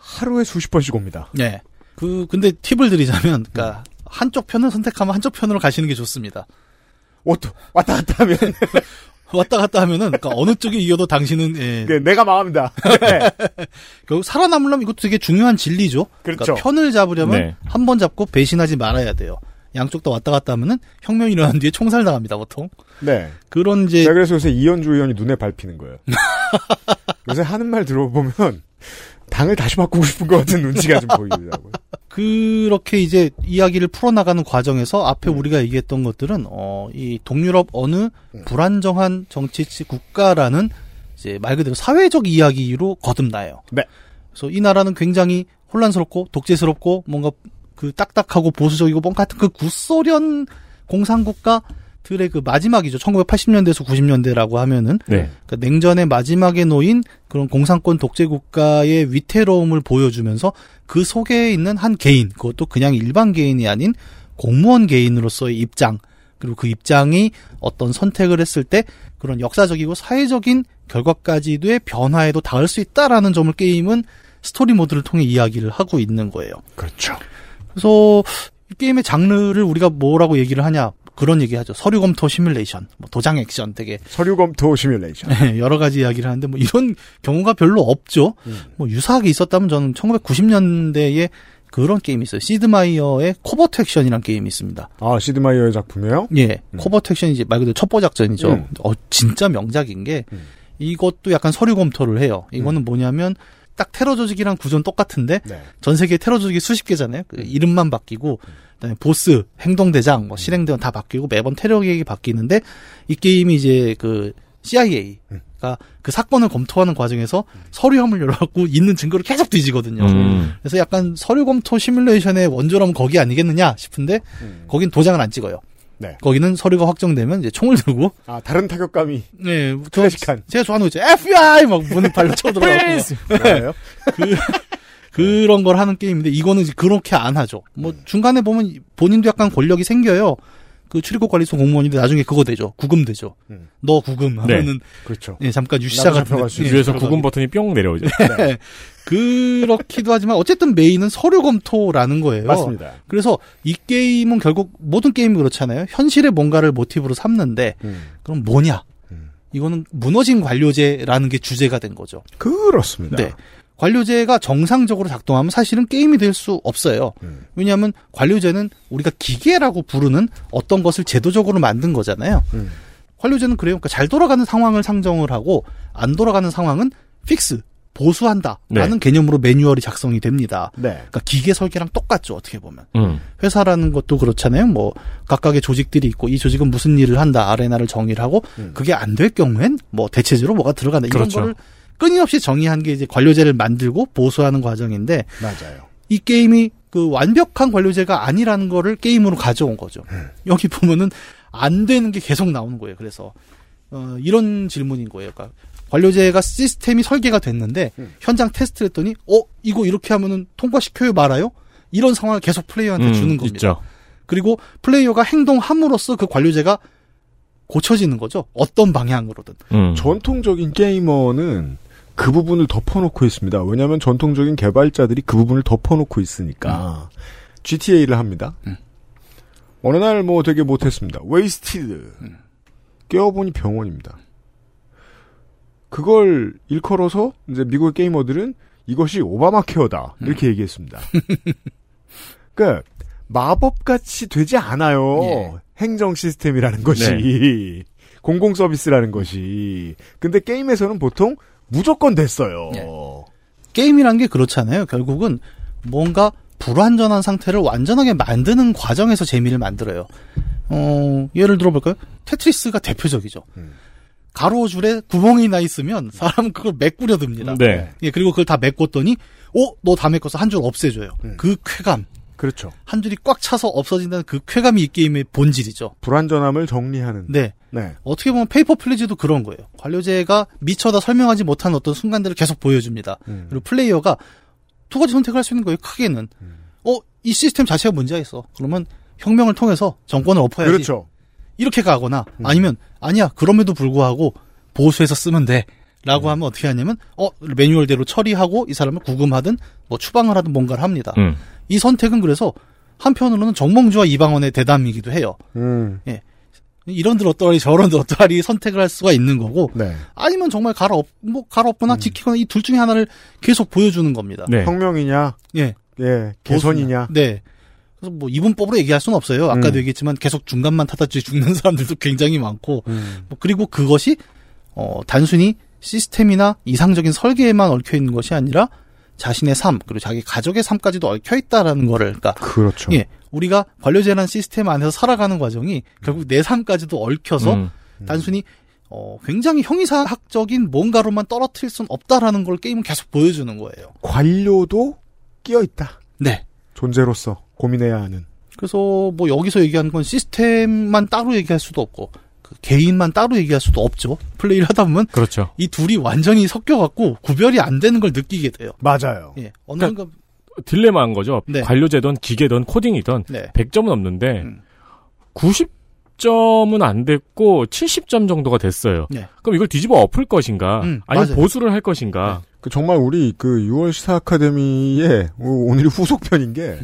하루에 수십 번씩 옵니다. 네. 그 근데 팁을 드리자면, 그러니까 한쪽 편을 선택하면 한쪽 편으로 가시는 게 좋습니다. 왔다 갔다 하면 왔다 갔다 하면은 그러니까 어느 쪽이 이겨도 당신은 예. 내가 망합니다. 결국 살아남으려면 이것도 되게 중요한 진리죠. 그러니까 그렇죠. 편을 잡으려면 네. 한번 잡고 배신하지 말아야 돼요. 양쪽 다 왔다 갔다 하면은 혁명이 일어난 뒤에 총살 당합니다, 보통. 네. 그런 이제 그래서 요새 이현주 의원이 눈에 밟히는 거예요. 요새 하는 말 들어보면 당을 다시 바꾸고 싶은 것 같은 눈치가 좀 보이더라고요. 그렇게 이제 이야기를 풀어나가는 과정에서 앞에 음. 우리가 얘기했던 것들은 어, 이 동유럽 어느 음. 불안정한 정치치 국가라는 이제 말 그대로 사회적 이야기로 거듭나요. 네. 그래서 이 나라는 굉장히 혼란스럽고 독재스럽고 뭔가 그 딱딱하고 보수적이고 뭔가 같은 그 구소련 공산국가 들의 그 마지막이죠. 1980년대에서 90년대라고 하면은 네. 그러니까 냉전의 마지막에 놓인 그런 공산권 독재 국가의 위태로움을 보여주면서 그 속에 있는 한 개인, 그것도 그냥 일반 개인이 아닌 공무원 개인으로서의 입장, 그리고 그 입장이 어떤 선택을 했을 때 그런 역사적이고 사회적인 결과까지도의 변화에도 닿을 수 있다라는 점을 게임은 스토리 모드를 통해 이야기를 하고 있는 거예요. 그렇죠. 그래서 이 게임의 장르를 우리가 뭐라고 얘기를 하냐 그런 얘기 하죠. 서류 검토 시뮬레이션, 뭐 도장 액션 되게 서류 검토 시뮬레이션. 네, 여러 가지 이야기를 하는데 뭐 이런 경우가 별로 없죠. 뭐 유사하게 있었다면 저는 1990년대에 그런 게임이 있어요. 시드마이어의 Covert Action이라는 게임이 있습니다. 아, 시드마이어의 작품이에요? 예. Covert Action이 이제 말 그대로 첩보 작전이죠. 음. 어, 진짜 명작인 게 이것도 약간 서류 검토를 해요. 이거는 뭐냐면 딱 테러 조직이랑 구조는 똑같은데 네. 전 세계 테러 조직이 수십 개잖아요. 그 이름만 바뀌고 그다음에 보스, 행동대장, 뭐 실행대원 다 바뀌고 매번 테러 계획이 바뀌는데 이 게임이 이제 그 CIA가 그 사건을 검토하는 과정에서 서류함을 열어갖고 있는 증거를 계속 뒤지거든요. 음. 그래서 약간 서류 검토 시뮬레이션의 원조라면 거기 아니겠느냐 싶은데 거긴 도장을 안 찍어요. 네. 거기는 서류가 확정되면 이제 총을 들고 아, 다른 타격감이. 네, 저, 클래식한. 제가 좋아하는 거 있죠. FBI 막 문을 발로 쳐 들어가고. 그래요? 그 그런 걸 하는 게임인데 이거는 이제 그렇게 안 하죠. 뭐 중간에 보면 본인도 약간 권력이 생겨요. 그 출입국 관리소 공무원인데 나중에 그거 되죠. 구금 되죠. 너 구금 하면은 그렇죠. 예, 잠깐 유시자 같은 위에서. 구금 버튼이 뿅 내려오죠. 네. 그렇기도 하지만 어쨌든 메인은 서류 검토라는 거예요. 맞습니다. 그래서 이 게임은 결국 모든 게임이 그렇잖아요. 현실의 뭔가를 모티브로 삼는데 음. 그럼 뭐냐? 이거는 무너진 관료제라는 게 주제가 된 거죠. 그렇습니다. 네. 관료제가 정상적으로 작동하면 사실은 게임이 될 수 없어요. 음. 왜냐하면 관료제는 우리가 기계라고 부르는 어떤 것을 제도적으로 만든 거잖아요. 음. 관료제는 그래요. 그러니까 잘 돌아가는 상황을 상정을 하고 안 돌아가는 상황은 fix 보수한다라는 네. 개념으로 매뉴얼이 작성이 됩니다. 네. 그러니까 기계 설계랑 똑같죠. 어떻게 보면. 음. 회사라는 것도 그렇잖아요. 뭐 각각의 조직들이 있고 이 조직은 무슨 일을 한다 아레나를 정의를 하고 그게 안 될 경우엔 뭐 대체제로 뭐가 들어간다 이런 그렇죠. 거를 끊임없이 정의한 게 이제 관료제를 만들고 보수하는 과정인데 맞아요. 이 게임이 그 완벽한 관료제가 아니라는 거를 게임으로 가져온 거죠. 여기 보면은 안 되는 게 계속 나오는 거예요. 그래서 어, 이런 질문인 거예요. 그러니까 관료제가 시스템이 설계가 됐는데 현장 테스트를 했더니 어 이거 이렇게 하면은 통과시켜요 말아요? 이런 상황을 계속 플레이어한테 음, 주는 겁니다. 있죠. 그리고 플레이어가 행동함으로써 그 관료제가 고쳐지는 거죠. 어떤 방향으로든. 음. 전통적인 게이머는 그 부분을 덮어놓고 있습니다. 왜냐하면 전통적인 개발자들이 그 부분을 덮어놓고 있으니까 GTA를 합니다. 어느 날 뭐 되게 못했습니다. Wasted 깨어보니 병원입니다. 그걸 일컬어서 이제 미국 게이머들은 이것이 오바마 케어다 이렇게 얘기했습니다. 그러니까 마법같이 되지 않아요. 행정 시스템이라는 것이 공공 서비스라는 것이. 근데 게임에서는 보통 무조건 됐어요. 게임이란 게 그렇잖아요. 결국은 뭔가 불완전한 상태를 완전하게 만드는 과정에서 재미를 만들어요. 어, 예를 들어볼까요? 테트리스가 대표적이죠. 가로줄에 구멍이 나 있으면 사람은 그걸 메꾸려 듭니다. 네. 예, 그리고 그걸 다 메꿨더니, 어, 너 다 메꿔서 한 줄 없애줘요. 그 쾌감. 그렇죠. 한 줄이 꽉 차서 없어진다는 그 쾌감이 이 게임의 본질이죠. 불완전함을 정리하는. 네. 네. 어떻게 보면 Paper Please도 그런 거예요. 관료제가 미처 다 설명하지 못한 어떤 순간들을 계속 보여줍니다. 음. 그리고 플레이어가 두 가지 선택을 할 수 있는 거예요. 크게는 어이 시스템 자체가 문제가 있어. 그러면 혁명을 통해서 정권을 엎어야지. 그렇죠. 이렇게 가거나 음. 아니면 아니야 그럼에도 불구하고 보수해서 쓰면 돼. 라고 음. 하면 어떻게 하냐면 어 매뉴얼대로 처리하고 이 사람을 구금하든 뭐 추방을 하든 뭔가를 합니다. 음. 이 선택은 그래서 한편으로는 정몽주와 이방원의 대담이기도 해요. 음. 예. 이런들 어떠하리 저런들 어떠하리 선택을 할 수가 있는 거고 네. 아니면 정말 갈아엎 뭐 갈아엎거나 지키거나 이 둘 중에 하나를 계속 보여주는 겁니다. 네. 혁명이냐, 예. 예, 개선이냐. 네. 그래서 뭐 이분법으로 얘기할 수는 없어요. 아까도 음. 얘기했지만 계속 중간만 타다지 죽는 사람들도 굉장히 많고 음. 뭐 그리고 그것이 어 단순히 시스템이나 이상적인 설계에만 얽혀 있는 것이 아니라 자신의 삶 그리고 자기 가족의 삶까지도 얽혀 있다라는 거를 그러니까 그렇죠. 예 우리가 관료제라는 시스템 안에서 살아가는 과정이 결국 내 삶까지도 얽혀서 음. 단순히 어 굉장히 형이사학적인 뭔가로만 떨어뜨릴 수는 없다라는 걸 게임은 계속 보여주는 거예요. 관료도 끼어 있다. 네. 존재로서 고민해야 하는. 그래서 뭐 여기서 얘기하는 건 시스템만 따로 얘기할 수도 없고 그 개인만 따로 얘기할 수도 없죠. 플레이를 하다 보면 그렇죠. 이 둘이 완전히 섞여갖고 구별이 안 되는 걸 느끼게 돼요. 맞아요. 예, 어느 그러니까 순간 딜레마인 거죠. 네. 관료제든 기계든 코딩이든 네. 100점은 넘는데 음. 90점은 안 됐고 70점 정도가 됐어요. 네. 그럼 이걸 뒤집어 엎을 것인가? 음, 아니면 맞아요. 보수를 할 것인가? 그 정말 우리 그 6월 시사 아카데미의 오- 오늘이 후속편인 게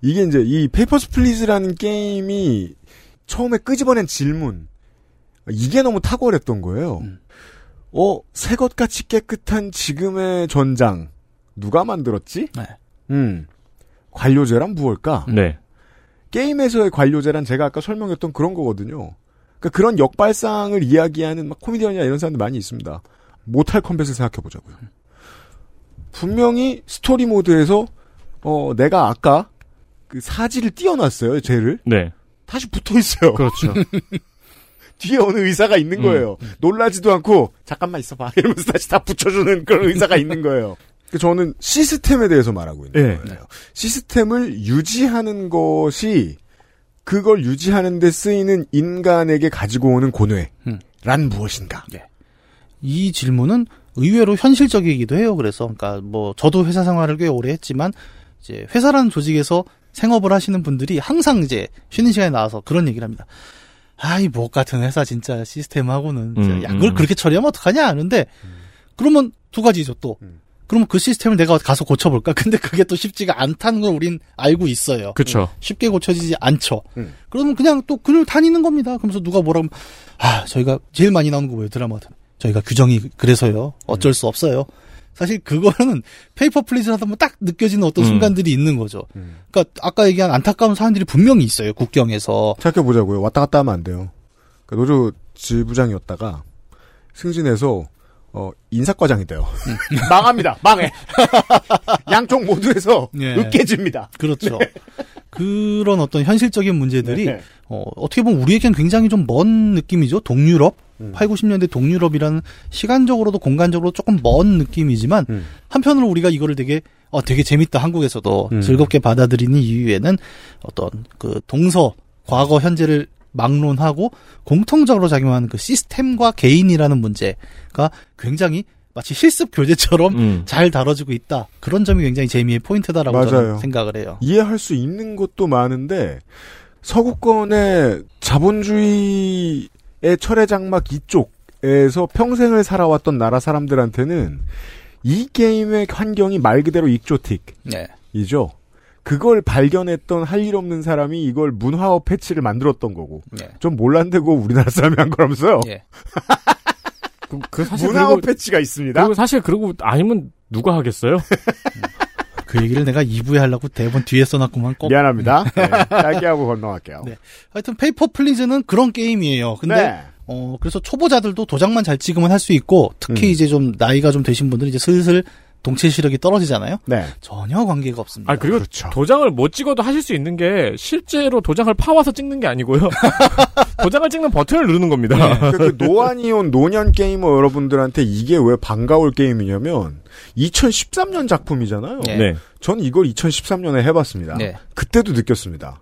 이게 이제 이 Papers, Please라는 게임이 처음에 끄집어낸 질문 이게 너무 탁월했던 거예요. 음. 어, 새 것같이 깨끗한 지금의 전장 누가 만들었지? 네. 음. 관료제란 무엇일까? 네. 게임에서의 관료제란 제가 아까 설명했던 그런 거거든요. 그러니까 그런 역발상을 이야기하는 막 코미디언이나 이런 사람들 많이 있습니다. Mortal Kombat을 생각해 보자고요. 분명히 스토리 모드에서 어 내가 아까 그 사지를 떼어놨어요, 쟤를. 네. 다시 붙어 있어요. 그렇죠. 뒤에 어느 의사가 있는 음. 거예요. 놀라지도 않고 잠깐만 있어봐 이러면서 다시 다 붙여주는 그런 의사가 있는 거예요. 그 저는 시스템에 대해서 말하고 있는 예. 거예요. 시스템을 유지하는 것이 그걸 유지하는 데 쓰이는 인간에게 가지고 오는 고뇌란 음. 무엇인가? 이 질문은 의외로 현실적이기도 해요. 그래서 그러니까 뭐 저도 회사 생활을 꽤 오래 했지만 이제 회사라는 조직에서 생업을 하시는 분들이 항상 이제 쉬는 시간에 나와서 그런 얘기를 합니다. 아이 목 같은 회사 진짜 시스템하고는 진짜 음, 야 그걸 음. 그렇게 처리하면 어떡하냐 하는데 그러면 두 가지죠 또. 그러면 그 시스템을 내가 가서 고쳐볼까? 근데 그게 또 쉽지가 않다는 걸 우린 알고 있어요. 그쵸. 쉽게 고쳐지지 않죠. 음. 그러면 그냥 또 그걸 따르는 겁니다. 그러면서 누가 뭐라고, 하면, 아, 저희가 제일 많이 나오는 거 뭐예요, 드라마들. 저희가 규정이 그래서요. 어쩔 수 없어요. 사실 그거는 Paper Please 하다 보면 딱 느껴지는 어떤 음. 순간들이 있는 거죠. 그러니까 아까 얘기한 안타까운 사람들이 분명히 있어요, 국경에서. 생각해 보자고요. 왔다 갔다 하면 안 돼요. 그러니까 노조 지부장이었다가 승진해서 어 인사과장이 돼요. 망합니다. 망해. 양쪽 모두에서 예. 으깨집니다. 그렇죠. 그런 어떤 현실적인 문제들이 네. 어, 어떻게 보면 우리에겐 굉장히 좀 먼 느낌이죠. 동유럽, 음. 8, 90년대 동유럽이라는 시간적으로도 공간적으로 조금 먼 느낌이지만 음. 한편으로 우리가 이거를 되게 어 되게 재밌다 한국에서도 음. 즐겁게 받아들이는 이유에는 어떤 그 동서 과거 현재를 막론하고 공통적으로 작용하는 그 시스템과 개인이라는 문제가 굉장히 마치 실습 교재처럼 음. 잘 다뤄지고 있다. 그런 점이 굉장히 재미의 포인트다라고 맞아요. 저는 생각을 해요. 이해할 수 있는 것도 많은데 서구권의 자본주의의 철의 장막 이쪽 에서 평생을 살아왔던 나라 사람들한테는 이 게임의 환경이 말 그대로 익조틱. 네. 이죠. 그걸 발견했던 할 일 없는 사람이 이걸 문화어 patch를 만들었던 거고. 네. 좀 몰랐는데 고 우리나라 사람이 한 거라면서요. 예. 그, 그 사실 문화어 그리고, patch가 있습니다. 그리고 사실 그러고 아니면 누가 하겠어요? 그 얘기를 내가 2부에 하려고 대본 뒤에 써놨구만 꼭. 미안합니다. 네, 짧게 하고 건너갈게요. 네. 하여튼 Paper Please는 그런 게임이에요. 근데 네. 어 그래서 초보자들도 도장만 잘 찍으면 할 수 있고 특히 음. 이제 좀 나이가 좀 되신 분들은 이제 슬슬 동체 시력이 떨어지잖아요. 네. 전혀 관계가 없습니다. 아 그리고 그렇죠. 도장을 못 찍어도 하실 수 있는 게 실제로 도장을 파와서 찍는 게 아니고요. 도장을 찍는 버튼을 누르는 겁니다. 그, 그 노안이 온 노년 게이머 여러분들한테 이게 왜 반가울 게임이냐면 2013년 작품이잖아요. 네. 네. 전 이걸 2013년에 해봤습니다. 네. 그때도 느꼈습니다.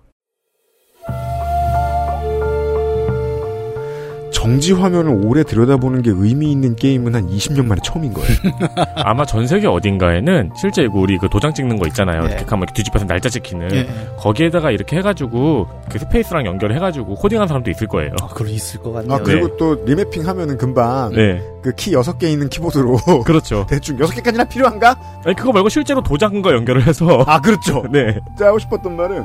정지 화면을 오래 들여다보는 게 의미 있는 게임은 한 20년 만에 처음인 거예요. 아마 전 세계 어딘가에는 실제 우리 그 도장 찍는 거 있잖아요. 네. 이렇게 하면 뒤집어서 날짜 찍히는 예. 거기에다가 이렇게 해가지고 그 space랑 연결해가지고 코딩한 사람도 있을 거예요. 아, 그럴 있을 것 같네요. 아, 그리고 또 remapping 하면은 금방 네, 그 키 6개 있는 키보드로 그렇죠. 대충 6개까지나 필요한가? 아니 그거 말고 실제로 도장과 연결을 해서 아, 그렇죠. 네, 제가 하고 싶었던 말은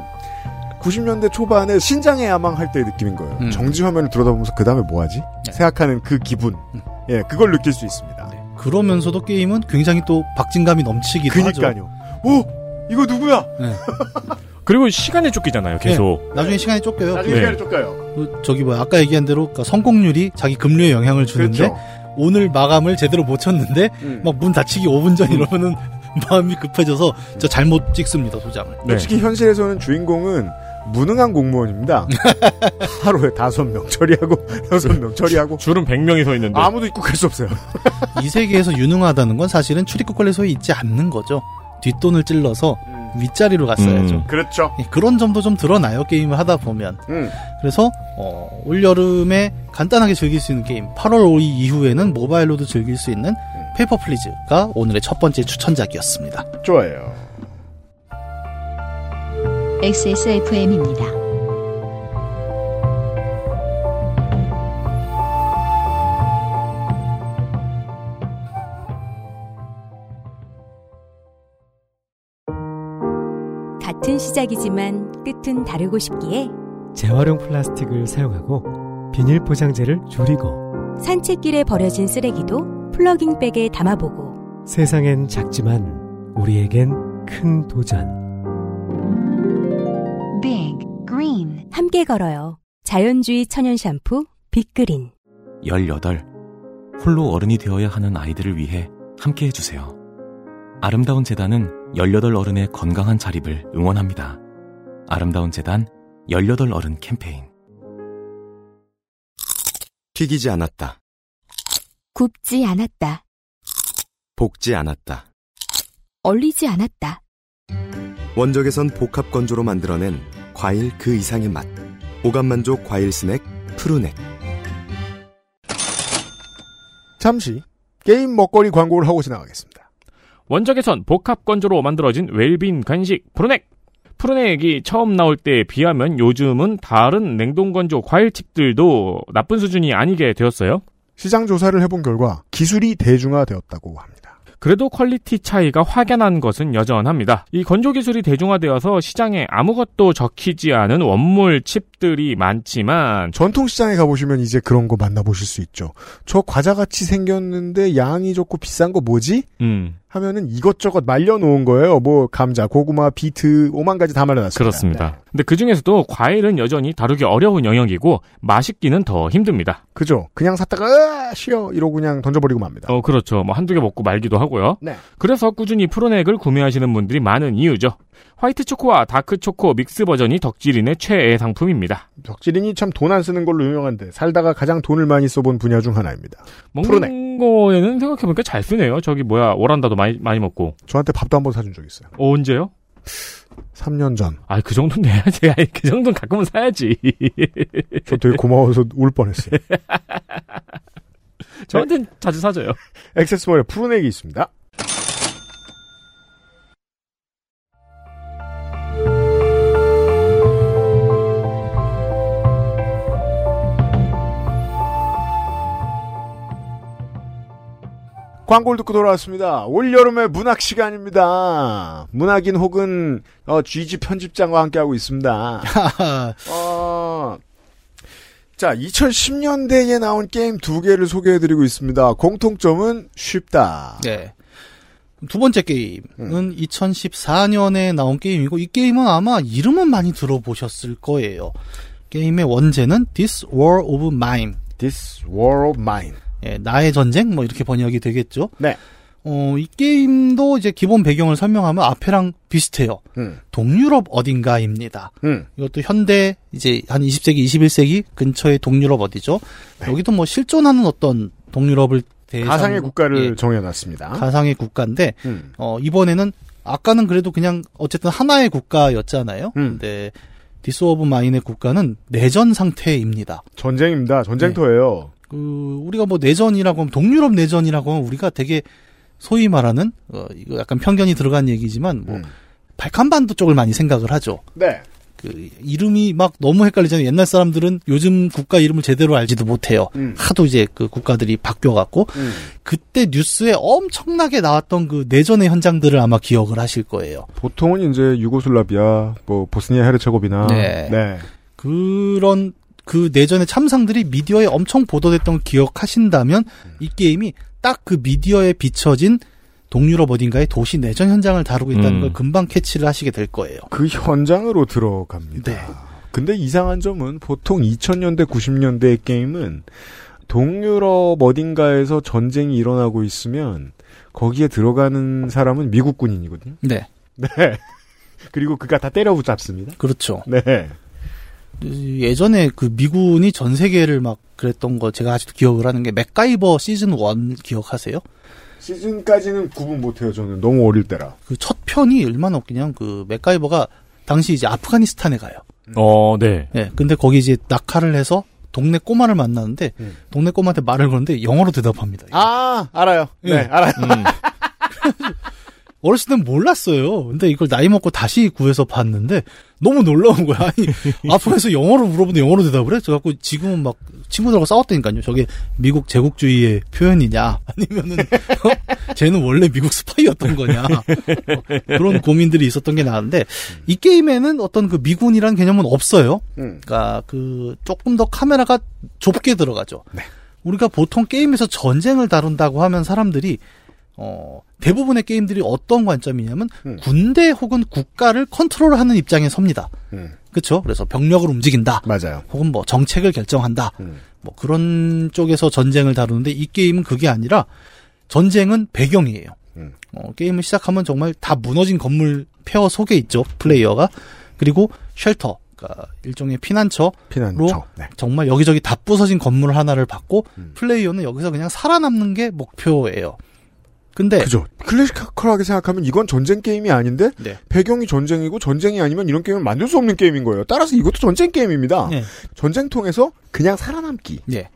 90년대 초반에 신장의 야망 할 때의 느낌인 거예요. 음. 정지 화면을 들여다보면서 그 다음에 뭐 하지? 네. 생각하는 그 기분. 음. 예, 그걸 느낄 수 있습니다. 네. 그러면서도 게임은 굉장히 또 박진감이 넘치기도 하죠. 그니까요. 오! 이거 누구야? 그리고 시간에 쫓기잖아요. 계속. 나중에 시간이 쫓겨요. 나중에 네. 시간을 쫓겨요. 그 저기 뭐 아까 얘기한 대로 그러니까 성공률이 자기 급료에 영향을 주는데 그렇죠. 오늘 마감을 제대로 못 쳤는데 음. 막문 닫히기 5분 전 이러면은 마음이 급해져서 저 잘못 찍습니다 도장을. 네. 솔직히 현실에서는 주인공은 무능한 공무원입니다. 하루에 다섯 명 처리하고 여섯 명 처리하고 줄은 100명이 서 있는데. 아무도 입국할 수 없어요. 이 세계에서 유능하다는 건 사실은 출입국 관리소에 있지 않는 거죠. 뒷돈을 찔러서 윗자리로 갔어야죠. 음. 그렇죠. 예, 그런 점도 좀 드러나요 게임을 하다 보면. 음. 그래서 어, 올 여름에 간단하게 즐길 수 있는 게임 8월 5일 이후에는 모바일로도 즐길 수 있는 Paper Please가 오늘의 첫 번째 추천작이었습니다. 좋아요. XSFM입니다. 같은 시작이지만 끝은 다르고 싶기에 재활용 플라스틱을 사용하고 비닐 포장재를 줄이고 산책길에 버려진 쓰레기도 플러깅백에 담아보고 세상엔 작지만 우리에겐 큰 도전. Big Green 함께 걸어요. 자연주의 천연 샴푸 빅그린 18. 홀로 어른이 되어야 하는 아이들을 위해 함께 해주세요. 아름다운 재단은 18 어른의 건강한 자립을 응원합니다. 아름다운 재단 18 어른 캠페인. 튀기지 않았다. 굽지 않았다. 볶지 않았다. 얼리지 않았다. 원적에선 복합 건조로 만들어낸 과일 그 이상의 맛. 오감만족 과일 스낵 푸르넥. 잠시 게임 먹거리 광고를 하고 지나가겠습니다. 원적에선 복합 건조로 만들어진 웰빈 간식 푸르넥. 푸르넥이 처음 나올 때에 비하면 요즘은 다른 냉동 건조 과일칩들도 나쁜 수준이 아니게 되었어요. 시장 조사를 해본 결과 기술이 대중화되었다고 합니다. 그래도 quality 차이가 확연한 것은 여전합니다. 이 건조 기술이 대중화되어서 시장에 아무것도 적히지 않은 원물 칩들이 많지만 전통 시장에 가보시면 이제 그런 거 만나보실 수 있죠. 저 과자같이 생겼는데 양이 좋고 비싼 거 뭐지? 음, 하면은 이것저것 말려놓은 거예요. 뭐 감자, 고구마, 비트, 오만 가지 다 말려놨습니다. 그렇습니다. 근데 그 중에서도 과일은 여전히 다루기 어려운 영역이고 맛있기는 더 힘듭니다. 그죠? 그냥 샀다가 으아, 쉬어 이러고 그냥 던져버리고 맙니다. 어, 그렇죠. 뭐 한두 개 먹고 말기도 하고요. 네. 그래서 꾸준히 푸르넥을 구매하시는 분들이 많은 이유죠. white 초코와 dark 초코 mix 버전이 덕질인의 최애 상품입니다. 덕질인이 참 돈 안 쓰는 걸로 유명한데 살다가 가장 돈을 많이 써본 분야 중 하나입니다. 먹는 푸르넥. 거에는 생각해보니까 잘 쓰네요. 저기 뭐야 오란다도 많이 많이 먹고. 저한테 밥도 한 번 사준 적 있어요. 어, 언제요? 3년 전. 아, 그 정도는 내야지. 아니, 그 정도는 가끔은 사야지. 저 되게 고마워서 울 뻔했어요. 저한테는 자주 사줘요. XS몰에 푸르넥이 있습니다. 광고를 듣고 돌아왔습니다. 올여름의 문학 시간입니다. 문학인 혹은 어, GG 편집장과 함께하고 있습니다. 어, 자, 2010년대에 나온 게임 두 개를 소개해드리고 있습니다. 공통점은 쉽다. 네. 두 번째 게임은 2014년에 나온 게임이고 이 게임은 아마 이름은 많이 들어보셨을 거예요. 게임의 원제는 This War of Mine. This War of Mine. 예, 나의 전쟁 뭐 이렇게 번역이 되겠죠. 네. 어, 이 게임도 이제 기본 배경을 설명하면 앞에랑 비슷해요. 음. 동유럽 어딘가입니다. 음. 이것도 현대 이제 한 20세기, 21세기 근처의 동유럽 어디죠? 네. 여기도 뭐 실존하는 어떤 동유럽을 대상 가상의 국가를 예, 정해놨습니다. 가상의 국가인데 음. 어, 이번에는 아까는 그래도 그냥 어쨌든 하나의 국가였잖아요. 음. 근데 This War of Mine의 국가는 내전 상태입니다. 전쟁입니다. 전쟁터예요. 그 우리가 뭐 내전이라고 하면 동유럽 내전이라고 하면 우리가 되게 소위 말하는 어 이거 약간 편견이 들어간 얘기지만 뭐 발칸반도 쪽을 많이 생각을 하죠. 네. 그 이름이 막 너무 헷갈리잖아요. 옛날 사람들은 요즘 국가 이름을 제대로 알지도 못해요. 하도 이제 그 국가들이 바뀌어 갖고 음. 그때 뉴스에 엄청나게 나왔던 그 내전의 현장들을 아마 기억을 하실 거예요. 보통은 이제 유고슬라비아, 뭐 보스니아 헤르체고비나, 네. 네. 그런 그 내전의 참상들이 미디어에 엄청 보도됐던 걸 기억하신다면 이 게임이 딱 그 미디어에 비춰진 동유럽 어딘가의 도시 내전 현장을 다루고 있다는 음. 걸 금방 캐치를 하시게 될 거예요. 그 현장으로 들어갑니다. 네. 근데 이상한 점은 보통 2000년대, 90년대의 게임은 동유럽 어딘가에서 전쟁이 일어나고 있으면 거기에 들어가는 사람은 미국 군인이거든요. 네. 네. 그리고 그가 다 때려붙잡습니다. 그렇죠. 네. 예전에 그 미군이 전 세계를 막 그랬던 거 제가 아직도 기억을 하는 게 맥가이버 시즌 1 기억하세요? 시즌까지는 구분 못해요, 저는. 너무 어릴 때라. 그 첫 편이 얼마나 그냥 그 맥가이버가 당시 이제 아프가니스탄에 가요. 어, 네. 예, 근데 거기 이제 낙하를 해서 동네 꼬마를 만나는데 동네 꼬마한테 말을 거는데 영어로 대답합니다. 아, 알아요. 네, 예. 알아요. 어렸을 땐 몰랐어요. 근데 이걸 나이 먹고 다시 구해서 봤는데 너무 놀라운 거야. 아니, 앞으로서 영어로 물어보는데 영어로 대답을 해? 그래갖고 지금은 막 친구들하고 싸웠다니까요. 저게 미국 제국주의의 표현이냐? 아니면은, 어? 쟤는 원래 미국 스파이였던 거냐? 어, 그런 고민들이 있었던 게 나는데, 이 게임에는 어떤 그 미군이라는 개념은 없어요. 음. 그러니까 그 조금 더 카메라가 좁게 들어가죠. 우리가 보통 게임에서 전쟁을 다룬다고 하면 사람들이 어, 대부분의 게임들이 어떤 관점이냐면 군대 혹은 국가를 컨트롤하는 입장에 섭니다. 그렇죠? 그래서 병력을 움직인다. 맞아요. 혹은 뭐 정책을 결정한다. 뭐 그런 쪽에서 전쟁을 다루는데 이 게임은 그게 아니라 전쟁은 배경이에요. 어, 게임을 시작하면 정말 다 무너진 건물 폐허 속에 있죠. 플레이어가. 그리고 shelter. 그러니까 일종의 피난처로 피난처, 네. 정말 여기저기 다 부서진 건물 하나를 받고 플레이어는 여기서 그냥 살아남는 게 목표예요. 근데 그죠. classical하게 생각하면 이건 전쟁 게임이 아닌데 네. 배경이 전쟁이고 전쟁이 아니면 이런 게임을 만들 수 없는 게임인 거예요. 따라서 이것도 전쟁 게임입니다. 네. 전쟁통에서 그냥 살아남기. 예.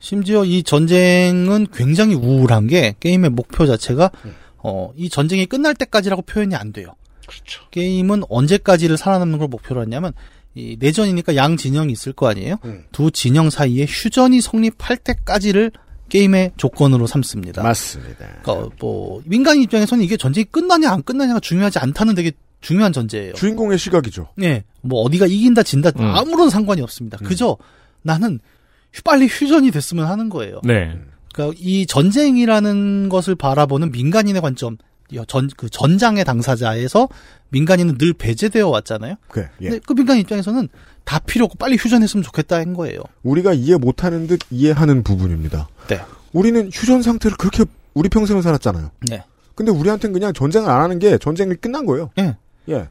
심지어 이 전쟁은 굉장히 우울한 게 게임의 목표 자체가 어, 이 전쟁이 끝날 때까지라고 표현이 안 돼요. 그렇죠. 게임은 언제까지를 살아남는 걸 목표로 했냐면 이 내전이니까 양 진영이 있을 거 아니에요. 두 진영 사이에 휴전이 성립할 때까지를 게임의 조건으로 삼습니다. 맞습니다. 그러니까 뭐 민간 입장에서는 이게 전쟁이 끝나냐 안 끝나냐가 중요하지 않다는 되게 중요한 전제예요. 주인공의 시각이죠. 네, 뭐 어디가 이긴다 진다 음. 아무런 상관이 없습니다. 그저 나는 휴- 빨리 휴전이 됐으면 하는 거예요. 네. 그러니까 이 전쟁이라는 것을 바라보는 민간인의 관점, 이 전, 그 전장의 당사자에서 민간인은 늘 배제되어 왔잖아요. 그래, 예. 근데 그 민간 입장에서는 다 필요 없고 빨리 휴전했으면 좋겠다는 거예요. 우리가 이해 못하는 듯 이해하는 부분입니다. 네. 우리는 휴전 상태를 그렇게 우리 평생을 살았잖아요. 네. 근데 우리한테는 그냥 전쟁을 안 하는 게 전쟁이 끝난 거예요. 예. 예.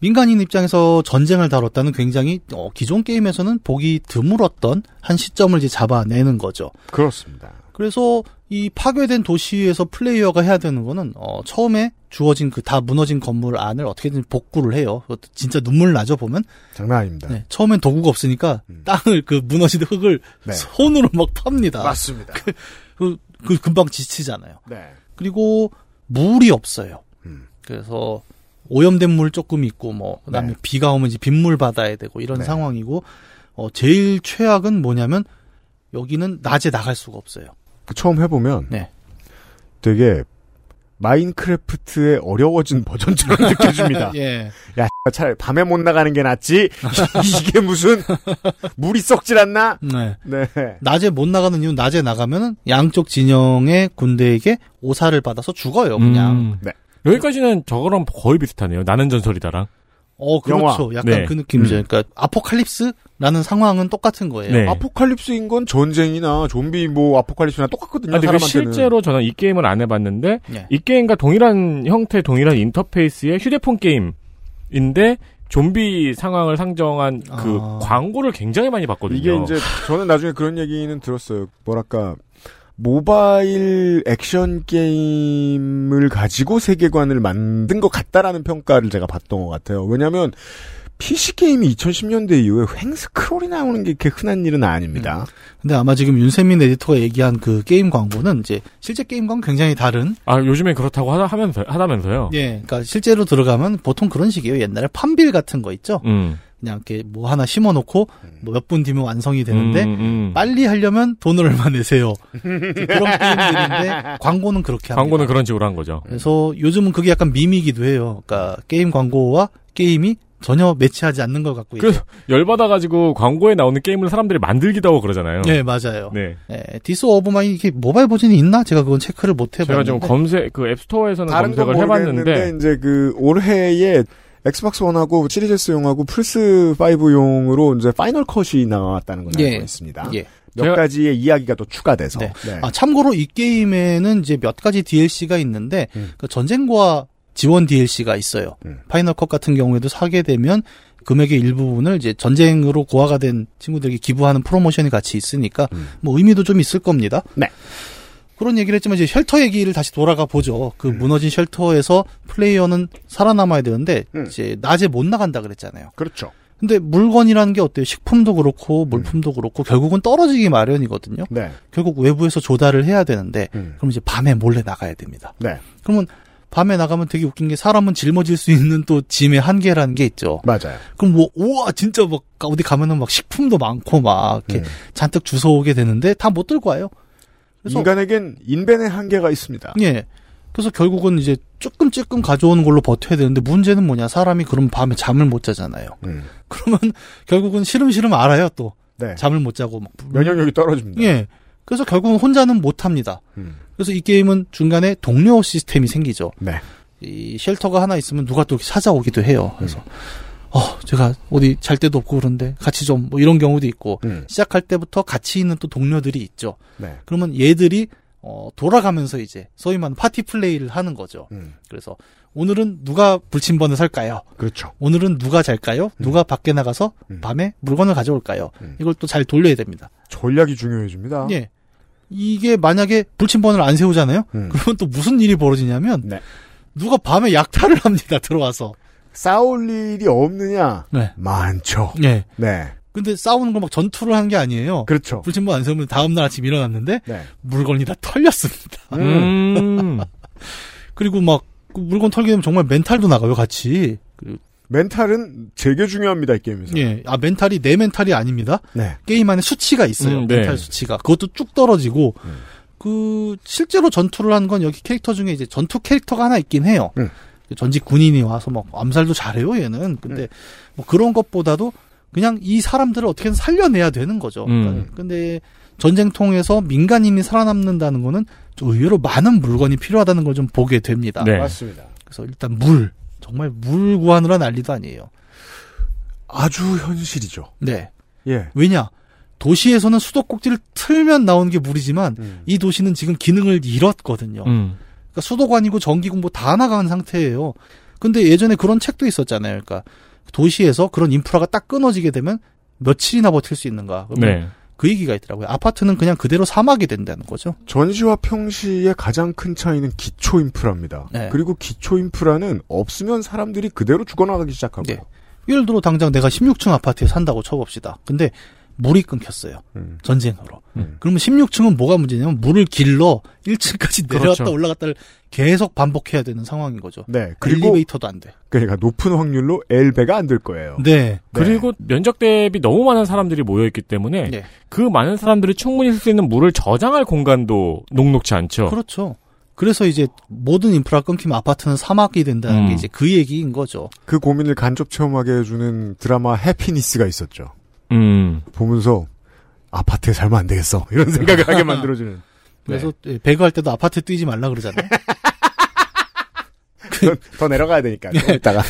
민간인 입장에서 전쟁을 다뤘다는 굉장히 어, 기존 게임에서는 보기 드물었던 한 시점을 이제 잡아내는 거죠. 그렇습니다. 그래서 이 파괴된 도시에서 플레이어가 해야 되는 거는 어, 처음에 주어진 그 다 무너진 건물 안을 어떻게든 복구를 해요. 그것도 진짜 눈물 나죠 보면. 장난 아닙니다. 네, 처음엔 도구가 없으니까 땅을 그 무너진 흙을 네. 손으로 막 팝니다. 맞습니다. 그, 그, 그 금방 지치잖아요. 네. 그리고 물이 없어요. 그래서 오염된 물 조금 있고 뭐 그다음에 네. 비가 오면 이제 빗물 받아야 되고 이런 네. 상황이고 어 제일 최악은 뭐냐면 여기는 낮에 나갈 수가 없어요. 그 처음 해보면 네. 되게 마인크래프트의 어려워진 버전처럼 느껴집니다. 예. 야, 차라리 밤에 못 나가는 게 낫지. 이게 무슨 물이 썩질 않나? 네. 네. 낮에 못 나가는 이유는 낮에 나가면 양쪽 진영의 군대에게 오사를 받아서 죽어요, 그냥. 음. 네. 여기까지는 저거랑 거의 비슷하네요. 나는 전설이다랑. 어, 그렇죠. 영화. 약간 네. 그 느낌이죠. 음. 그러니까 아포칼립스라는 상황은 똑같은 거예요. 네. 아포칼립스인 건 전쟁이나 좀비 뭐 아포칼립스나 똑같거든요. 아. 실제로 저는 이 게임을 안 해봤는데 예. 이 게임과 동일한 형태, 동일한 인터페이스의 휴대폰 게임인데 좀비 상황을 상정한 그 아. 광고를 굉장히 많이 봤거든요. 이게 이제 저는 나중에 그런 얘기는 들었어요. 뭐랄까 모바일 액션 게임을 가지고 세계관을 만든 것 같다라는 평가를 제가 받던 것 같아요. 왜냐하면 PC 게임이 2010년대 이후에 횡 스크롤이 나오는 게 그렇게 흔한 일은 아닙니다. 근데 아마 지금 윤세민 에디터가 얘기한 그 게임 광고는 이제 실제 게임과는 굉장히 다른. 아 요즘엔 그렇다고 하다 하면서 하다면서요. 예. 그러니까 실제로 들어가면 보통 그런 식이에요. 옛날에 판빌 같은 거 있죠. 음. 그냥 이렇게 뭐 하나 심어놓고 뭐 몇 분 뒤면 완성이 되는데 음, 음. 빨리 하려면 돈을 얼마 내세요. 그런 게임들인데 광고는 그렇게 합니다. 광고는 그런 식으로 한 거죠. 그래서 요즘은 그게 약간 밈이기도 해요. 그러니까 게임 광고와 게임이 전혀 매치하지 않는 것 같고. 그래서 열받아가지고 광고에 나오는 게임을 사람들이 만들기도 하고 그러잖아요. 네 맞아요. 네. 네, This War of Mine 이게 모바일 버전이 있나? 제가 그건 체크를 못 제가 해봤는데. 좀 검색 그 App Store에서는 검색을 해봤는데 이제 그 올해에 Xbox One하고 Series S용하고 플스 5용으로 이제 Final Cut이 나왔다는 걸 예. 알고 있습니다. 예. 몇 제가- 가지의 이야기가 또 추가돼서. 네. 네. 아, 참고로 이 게임에는 이제 몇 가지 DLC가 있는데 음. 그 전쟁고아 지원 DLC가 있어요. 음. Final Cut 같은 경우에도 사게 되면 금액의 일부분을 이제 전쟁으로 고아가 된 친구들에게 기부하는 프로모션이 같이 있으니까 음. 뭐 의미도 좀 있을 겁니다. 네. 그런 얘기를 했지만 이제 shelter 얘기를 다시 돌아가 보죠. 그 무너진 shelter에서 플레이어는 살아남아야 되는데 음. 이제 낮에 못 나간다 그랬잖아요. 그렇죠. 근데 물건이라는 게 어때요? 식품도 그렇고 물품도 그렇고 결국은 떨어지기 마련이거든요. 네. 결국 외부에서 조달을 해야 되는데 음. 그럼 이제 밤에 몰래 나가야 됩니다. 네. 그러면 밤에 나가면 되게 웃긴 게 사람은 짊어질 수 있는 또 짐의 한계라는 게 있죠. 맞아요. 그럼 뭐 우와 진짜 막 어디 가면은 막 식품도 많고 막 이렇게 음. 잔뜩 주워오게 되는데 다 못 들고 와요. 인간에겐 인벤의 한계가 있습니다. 예. 그래서 결국은 이제 조금 조금 가져오는 걸로 버텨야 되는데 문제는 뭐냐 사람이 그럼 밤에 잠을 못 자잖아요. 음. 그러면 결국은 시름시름 알아요 또 네. 잠을 못 자고 막 면역력이 떨어집니다. 예. 그래서 결국은 혼자는 못 합니다. 음. 그래서 이 게임은 중간에 동료 시스템이 생기죠. 네. 이 쉘터가 하나 있으면 누가 또 찾아오기도 해요. 그래서 음. 어 제가 어디 잘 데도 없고 그런데 같이 좀 뭐 이런 경우도 있고 음. 시작할 때부터 같이 있는 또 동료들이 있죠. 네. 그러면 얘들이 어 돌아가면서 이제 소위 말하는 파티 플레이를 하는 거죠. 음. 그래서 오늘은 누가 불침번을 살까요? 그렇죠. 오늘은 누가 잘까요? 누가 밖에 나가서 음. 밤에 물건을 가져올까요? 음. 이걸 또 잘 돌려야 됩니다. 전략이 중요해집니다. 예. 이게 만약에 불침번을 안 세우잖아요? 음. 그러면 또 무슨 일이 벌어지냐면 네. 누가 밤에 약탈을 합니다. 들어와서. 싸울 일이 없느냐? 네. 많죠. 예. 네. 근데 싸우는 걸막 전투를 하는 게 아니에요. 그렇죠. 불침번 안 세우면 다음날 아침 일어났는데 네. 물건이 다 털렸습니다. 음. 그리고 막그 물건 털게 되면 정말 멘탈도 나가요, 같이. 그, 멘탈은 되게 중요합니다, 이 게임에서. 예. 아, 멘탈이 내 멘탈이 아닙니다. 네. 게임 안에 수치가 있어요. 음, 네. 멘탈 수치가. 그것도 쭉 떨어지고, 음. 그, 실제로 전투를 한 건 여기 캐릭터 중에 이제 전투 캐릭터가 하나 있긴 해요. 음. 전직 군인이 와서 막 암살도 잘해요, 얘는. 근데 뭐 그런 것보다도 그냥 이 사람들을 어떻게든 살려내야 되는 거죠. 음. 그러니까 근데 전쟁통에서 민간인이 살아남는다는 거는 좀 의외로 많은 물건이 필요하다는 걸 좀 보게 됩니다. 네. 맞습니다. 그래서 일단 물. 정말 물 구하느라 난리도 아니에요. 아주 현실이죠. 네. 예. 왜냐? 도시에서는 수도꼭지를 틀면 나오는 게 물이지만 음. 이 도시는 지금 기능을 잃었거든요. 음. 그러니까 수도관이고 전기고 뭐다 나간 상태예요. 근데 예전에 그런 책도 있었잖아요. 그러니까 도시에서 그런 인프라가 딱 끊어지게 되면 며칠이나 버틸 수 있는가. 네. 그 얘기가 있더라고요. 아파트는 그냥 그대로 사막이 된다는 거죠. 전시와 평시의 가장 큰 차이는 기초 인프라입니다. 네. 그리고 기초 인프라는 없으면 사람들이 그대로 죽어나가기 시작하고요. 네. 예를 들어 당장 내가 16층 아파트에 산다고 쳐봅시다. 근데 물이 끊겼어요. 음. 전쟁으로. 음. 그러면 16층은 뭐가 문제냐면 물을 길러 1층까지 내려갔다 그렇죠. 올라갔다를 계속 반복해야 되는 상황인 거죠. 네. 그리고 엘리베이터도 안 돼. 그러니까 높은 확률로 엘베가 안 될 거예요. 네. 그리고 면적 대비 너무 많은 사람들이 모여 있기 때문에 네. 그 많은 사람들이 충분히 쓸 수 있는 물을 저장할 공간도 녹록지 않죠. 그렇죠. 그래서 이제 모든 인프라 끊기면 아파트는 사막이 된다는 음. 게 이제 그 얘기인 거죠. 그 고민을 간접 체험하게 해주는 드라마 해피니스가 있었죠. 음. 보면서 아파트에 살면 안 되겠어 이런 생각을 하게 만들어주는. 그래서 예, 배그할 때도 아파트 뛰지 말라 그러잖아요. 더, 더 내려가야 되니까. 좀 이따가.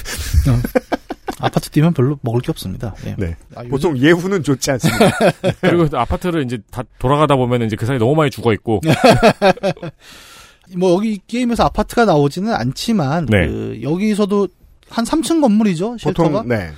아파트 뛰면 별로 먹을 게 없습니다. 예. 네. 아, 요즘- 보통 예후는 좋지 않습니다. 그리고 또 아파트를 이제 다 돌아가다 보면 이제 그 사이 너무 많이 죽어 있고. 뭐 여기 게임에서 아파트가 나오지는 않지만 네. 그 여기서도 한 3층 건물이죠 쉘터가. 보통 네.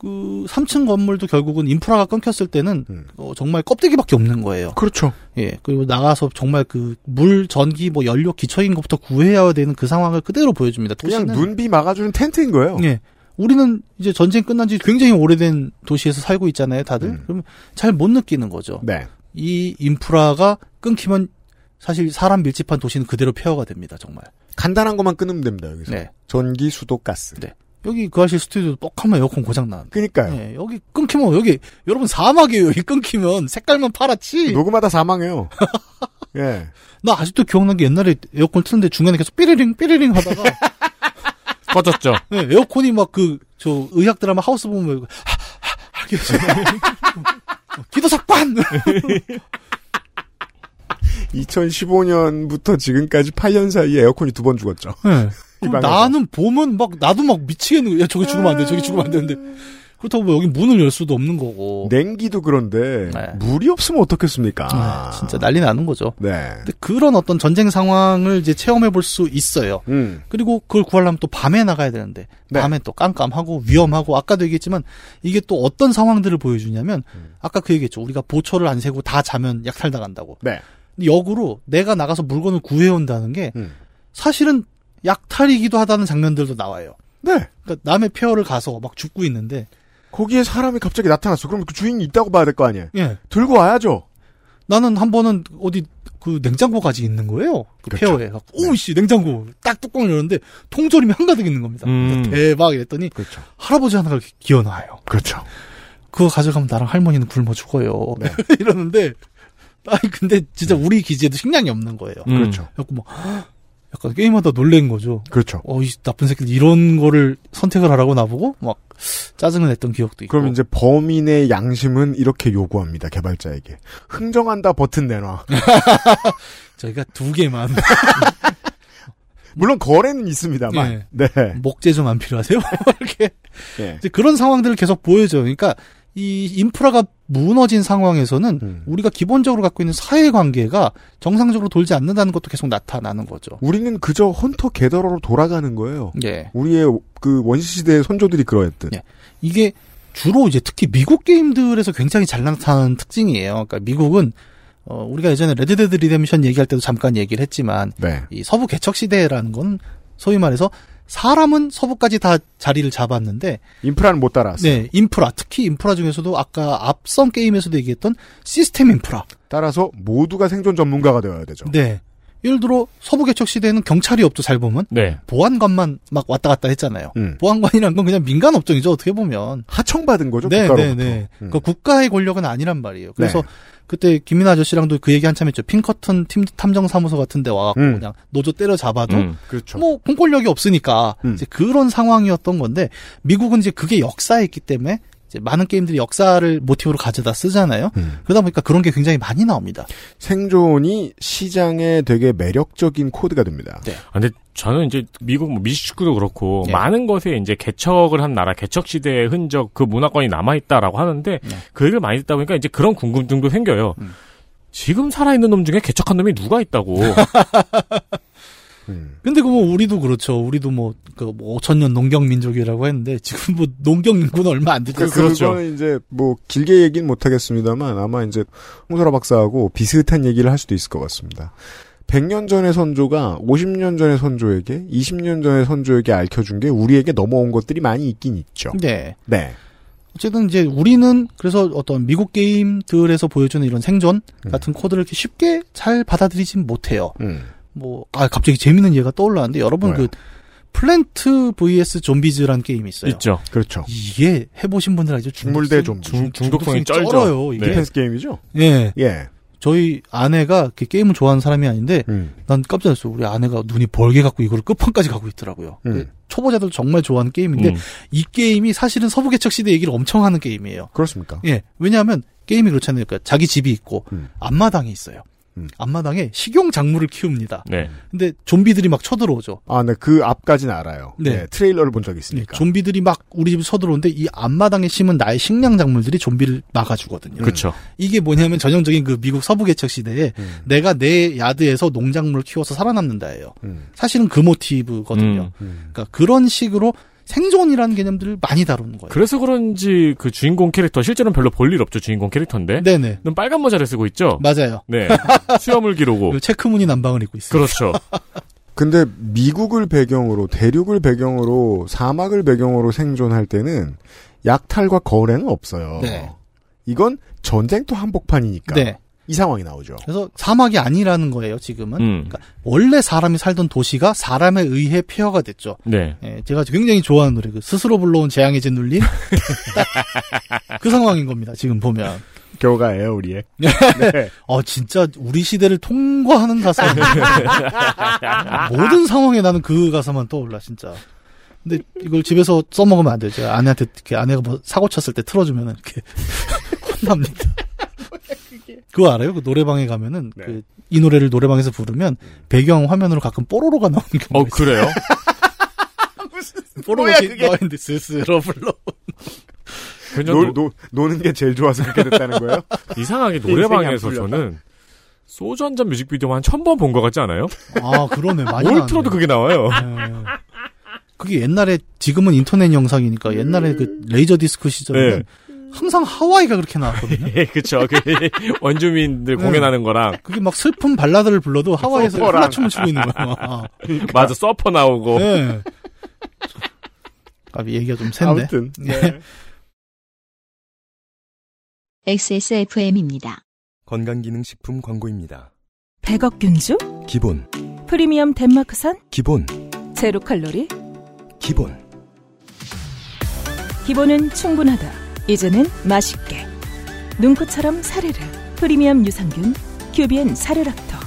그 3층 건물도 결국은 인프라가 끊겼을 때는 음. 어, 정말 껍데기밖에 없는 거예요. 그렇죠. 예. 그리고 나가서 정말 그 물, 전기, 뭐 연료, 기초인 것부터 구해야 되는 그 상황을 그대로 보여줍니다. 그냥 도시는- 눈비 막아주는 텐트인 거예요. 예. 우리는 이제 전쟁 끝난 지 굉장히 오래된 도시에서 살고 있잖아요, 다들. 음. 그러면 잘 못 느끼는 거죠. 네. 이 인프라가 끊기면 사실 사람 밀집한 도시는 그대로 폐허가 됩니다, 정말. 간단한 것만 끊으면 됩니다, 여기서. 네. 전기, 수도, 가스. 네. 여기 그 아실 스튜디오 뻑하면 에어컨 고장 나. 그니까요. 네, 여기 끊기면 여기 여러분 사막이에요. 여기 끊기면 색깔만 파랗지. 녹음하다 사망해요. 예. 나 아직도 기억난 게 옛날에 에어컨 트는데 중간에 계속 삐리링 삐리링 하다가 꺼졌죠. 네, 에어컨이 막 그 저 의학 드라마 하우스 보면 하게 기도 삭반 2015년부터 지금까지 8년 사이에 에어컨이 두 번 죽었죠. 네. 나는 보면 막 나도 막 미치겠는 거야. 야, 저기 죽으면 안 돼. 저기 죽으면 안 되는데. 그렇다고 뭐 여기 문을 열 수도 없는 거고. 냉기도 그런데 네. 물이 없으면 어떻겠습니까? 아, 진짜 난리 나는 거죠. 네. 근데 그런 어떤 전쟁 상황을 이제 체험해 볼 수 있어요. 음. 그리고 그걸 구하려면 또 밤에 나가야 되는데 네. 밤에 또 깜깜하고 위험하고 아까도 얘기했지만 이게 또 어떤 상황들을 보여주냐면 음. 아까 그 얘기했죠. 우리가 보초를 안 세고 다 자면 약탈 당한다고. 네. 근데 역으로 내가 나가서 물건을 구해 온다는 게 음. 사실은 약탈이기도 하다는 장면들도 나와요. 네. 그러니까 남의 폐허를 가서 막 죽고 있는데 거기에 사람이 갑자기 나타났어. 그럼 그 주인이 있다고 봐야 될 거 아니에요? 예. 들고 와야죠. 나는 한 번은 어디 그 냉장고까지 있는 거예요. 그 그렇죠. 폐허에. 오씨 냉장고 딱 뚜껑을 열었는데 통조림이 한가득 있는 겁니다. 음. 대박 이랬더니 그렇죠. 할아버지 하나가 이렇게 기어 나와요. 그렇죠. 그거 가져가면 나랑 할머니는 굶어 죽어요. 네. 이러는데 아니 근데 진짜 우리 기지에도 식량이 없는 거예요. 음. 그렇죠. 그래갖고 뭐 약간 게임하다 놀란 거죠. 그렇죠. 어, 이 나쁜 새끼들 이런 거를 선택을 하라고 나보고 막 짜증을 냈던 기억도 있고. 그럼 이제 범인의 양심은 이렇게 요구합니다. 개발자에게. 흥정한다 버튼 내놔. 저희가 두 개만 물론 거래는 있습니다만. 예. 네. 목재 좀 안 필요하세요? 이렇게 예. 이제 그런 상황들을 계속 보여줘요. 그러니까 이 인프라가 무너진 상황에서는 음. 우리가 기본적으로 갖고 있는 사회 관계가 정상적으로 돌지 않는다는 것도 계속 나타나는 거죠. 우리는 그저 헌터 게더러로 돌아가는 거예요. 예. 우리의 그 원시시대의 선조들이 그러했듯. 예. 이게 주로 이제 특히 미국 게임들에서 굉장히 잘 나타나는 특징이에요. 그러니까 미국은 어, 우리가 예전에 Red Dead Redemption 얘기할 때도 잠깐 얘기를 했지만 네. 이 서부 개척 시대라는 건 소위 말해서 사람은 서부까지 다 자리를 잡았는데 인프라는 못 따라왔어요. 네, 인프라 특히 인프라 중에서도 아까 앞선 게임에서도 얘기했던 시스템 인프라. 따라서 모두가 생존 전문가가 되어야 되죠. 네. 예를 들어 서부 개척 시대에는 경찰이 없죠. 잘 보면 네. 보안관만 막 왔다 갔다 했잖아요. 음. 보안관이란 건 그냥 민간 업종이죠. 어떻게 보면. 하청받은 거죠. 네, 국가로부터. 네, 네. 음. 그 국가의 권력은 아니란 말이에요. 그래서 네. 그때 김민 아저씨랑도 그 얘기 한참 했죠. 핑커튼 팀 탐정 사무소 같은 데 와갖고 음. 그냥 노조 때려 잡아도 음. 그렇죠. 뭐 공권력이 없으니까 음. 이제 그런 상황이었던 건데 미국은 이제 그게 역사였기 때문에 이제 많은 게임들이 역사를 모티브로 가져다 쓰잖아요. 음. 그러다 보니까 그런 게 굉장히 많이 나옵니다. 생존이 시장에 되게 매력적인 코드가 됩니다. 네. 아, 근데 저는 이제 미국 뭐 미식축구도 그렇고 예. 많은 것에 이제 개척을 한 나라, 개척 시대의 흔적, 그 문화권이 남아 있다라고 하는데 그 얘기를 많이 듣다 보니까 이제 그런 궁금증도 생겨요. 음. 지금 살아있는 놈 중에 개척한 놈이 누가 있다고. 음. 근데 그뭐 우리도 그렇죠. 우리도 뭐그 5천 년 농경 민족이라고 했는데 지금 뭐 농경 인구는 얼마 안 되죠. 그, 그거는 이제 뭐 길게 얘기는 못 하겠습니다만 아마 이제 홍소라 박사하고 비슷한 얘기를 할 수도 있을 것 같습니다. 100년 전의 선조가 50년 전의 선조에게 20년 전의 선조에게 알려준 게 우리에게 넘어온 것들이 많이 있긴 있죠. 네. 네. 어쨌든 이제 우리는 그래서 어떤 미국 게임들에서 보여주는 이런 생존 같은 코드를 이렇게 쉽게 잘 받아들이진 못해요. 음. 뭐, 아, 갑자기 재밌는 예가 떠올랐는데, 여러분 뭐요? 그, 플랜트 vs 좀비즈라는 게임이 있어요. 있죠. 그렇죠. 이게 해보신 분들 알죠? 식물 대 좀비. 중, 중독성이 중독성이 쩔죠. 쩔어요, 이게. 네. defense 게임이죠? 예. 예. 저희 아내가 그 게임을 좋아하는 사람이 아닌데 음. 난 깜짝 놀랐어요. 우리 아내가 눈이 벌게 갖고 이거를 끝판까지 가고 있더라고요. 음. 초보자들 정말 좋아하는 게임인데 음. 이 게임이 사실은 서부 개척 시대 얘기를 엄청 하는 게임이에요. 그렇습니까? 예. 왜냐하면 게임이 그렇잖아요. 그러니까 자기 집이 있고 음. 앞마당에 있어요. 앞마당에 식용 작물을 키웁니다. 네. 근데 좀비들이 막 쳐들어오죠. 아, 네, 그 앞까지는 알아요. 네. 네, 트레일러를 본 적이 있으니까. 좀비들이 막 우리 집에 쳐들어오는데 이 앞마당에 심은 나의 식량 작물들이 좀비를 막아주거든요. 그쵸. 이게 뭐냐면 전형적인 그 미국 서부 개척 시대에 음. 내가 내 야드에서 농작물을 키워서 살아남는다예요. 음. 사실은 그 모티브거든요. 그러니까 그런 식으로 생존이라는 개념들을 많이 다루는 거예요. 그래서 그런지 그 주인공 캐릭터 실제로는 별로 볼 일 없죠 주인공 캐릭터인데. 네네. 눈 빨간 모자를 쓰고 있죠. 맞아요. 네. 수염을 기르고. 그 체크무늬 남방을 입고 있어요. 그렇죠. 근데 미국을 배경으로 대륙을 배경으로 사막을 배경으로 생존할 때는 약탈과 거래는 없어요. 네. 이건 전쟁터 한복판이니까 네. 이 상황이 나오죠. 그래서 사막이 아니라는 거예요, 지금은. 음. 그러니까 원래 사람이 살던 도시가 사람에 의해 폐허가 됐죠. 네. 예, 제가 굉장히 좋아하는 노래, 그 스스로 불러온 재앙의 짓눌림. 딱 그 상황인 겁니다, 지금 보면. 교가예요, 우리의. 네. 어, 진짜 우리 시대를 통과하는 가사. 모든 상황에 나는 그 가사만 떠올라, 진짜. 근데 이걸 집에서 써먹으면 안 돼요. 제가 아내한테, 이렇게 아내가 뭐 사고 쳤을 때 틀어주면 이렇게 혼납니다. 그거 알아요? 그 노래방에 가면은 그이 노래를 노래방에서 부르면 배경 화면으로 가끔 뽀로로가 나오는 경우가 어 그래요? 뽀로로가 나오는데 스스로 불러. 노, 노, 노는 게 제일 좋아서 그렇게 됐다는 거예요? 이상하게 인생이 노래방에서. 저는 소주 한 잔 뮤직비디오 한천 번 본 것 같지 않아요? 아 그러네 많이 뭘. 틀어도 그게 나와요. 네. 그게 옛날에 지금은 인터넷 영상이니까 옛날에 그 레이저 디스크 시절에는 네. 항상 하와이가 그렇게 나왔거든요. 예, 그쵸. 그 원주민들 네. 공연하는 거랑. 그게 막 슬픈 발라드를 불러도 하와이에서 서퍼랑. 훌라춤을 추고 있는 거야. 맞아, 서퍼 나오고. 네. 아, 얘기가 좀 샜네. 아무튼, 네. XSFM입니다. 건강기능식품 광고입니다. 100억 균주? 기본, 프리미엄 덴마크산? 기본, 제로 칼로리? 기본. 기본은 충분하다. 이제는 맛있게. 눈꽃처럼 사르르. 프리미엄 유산균. 큐비엔 사르락토.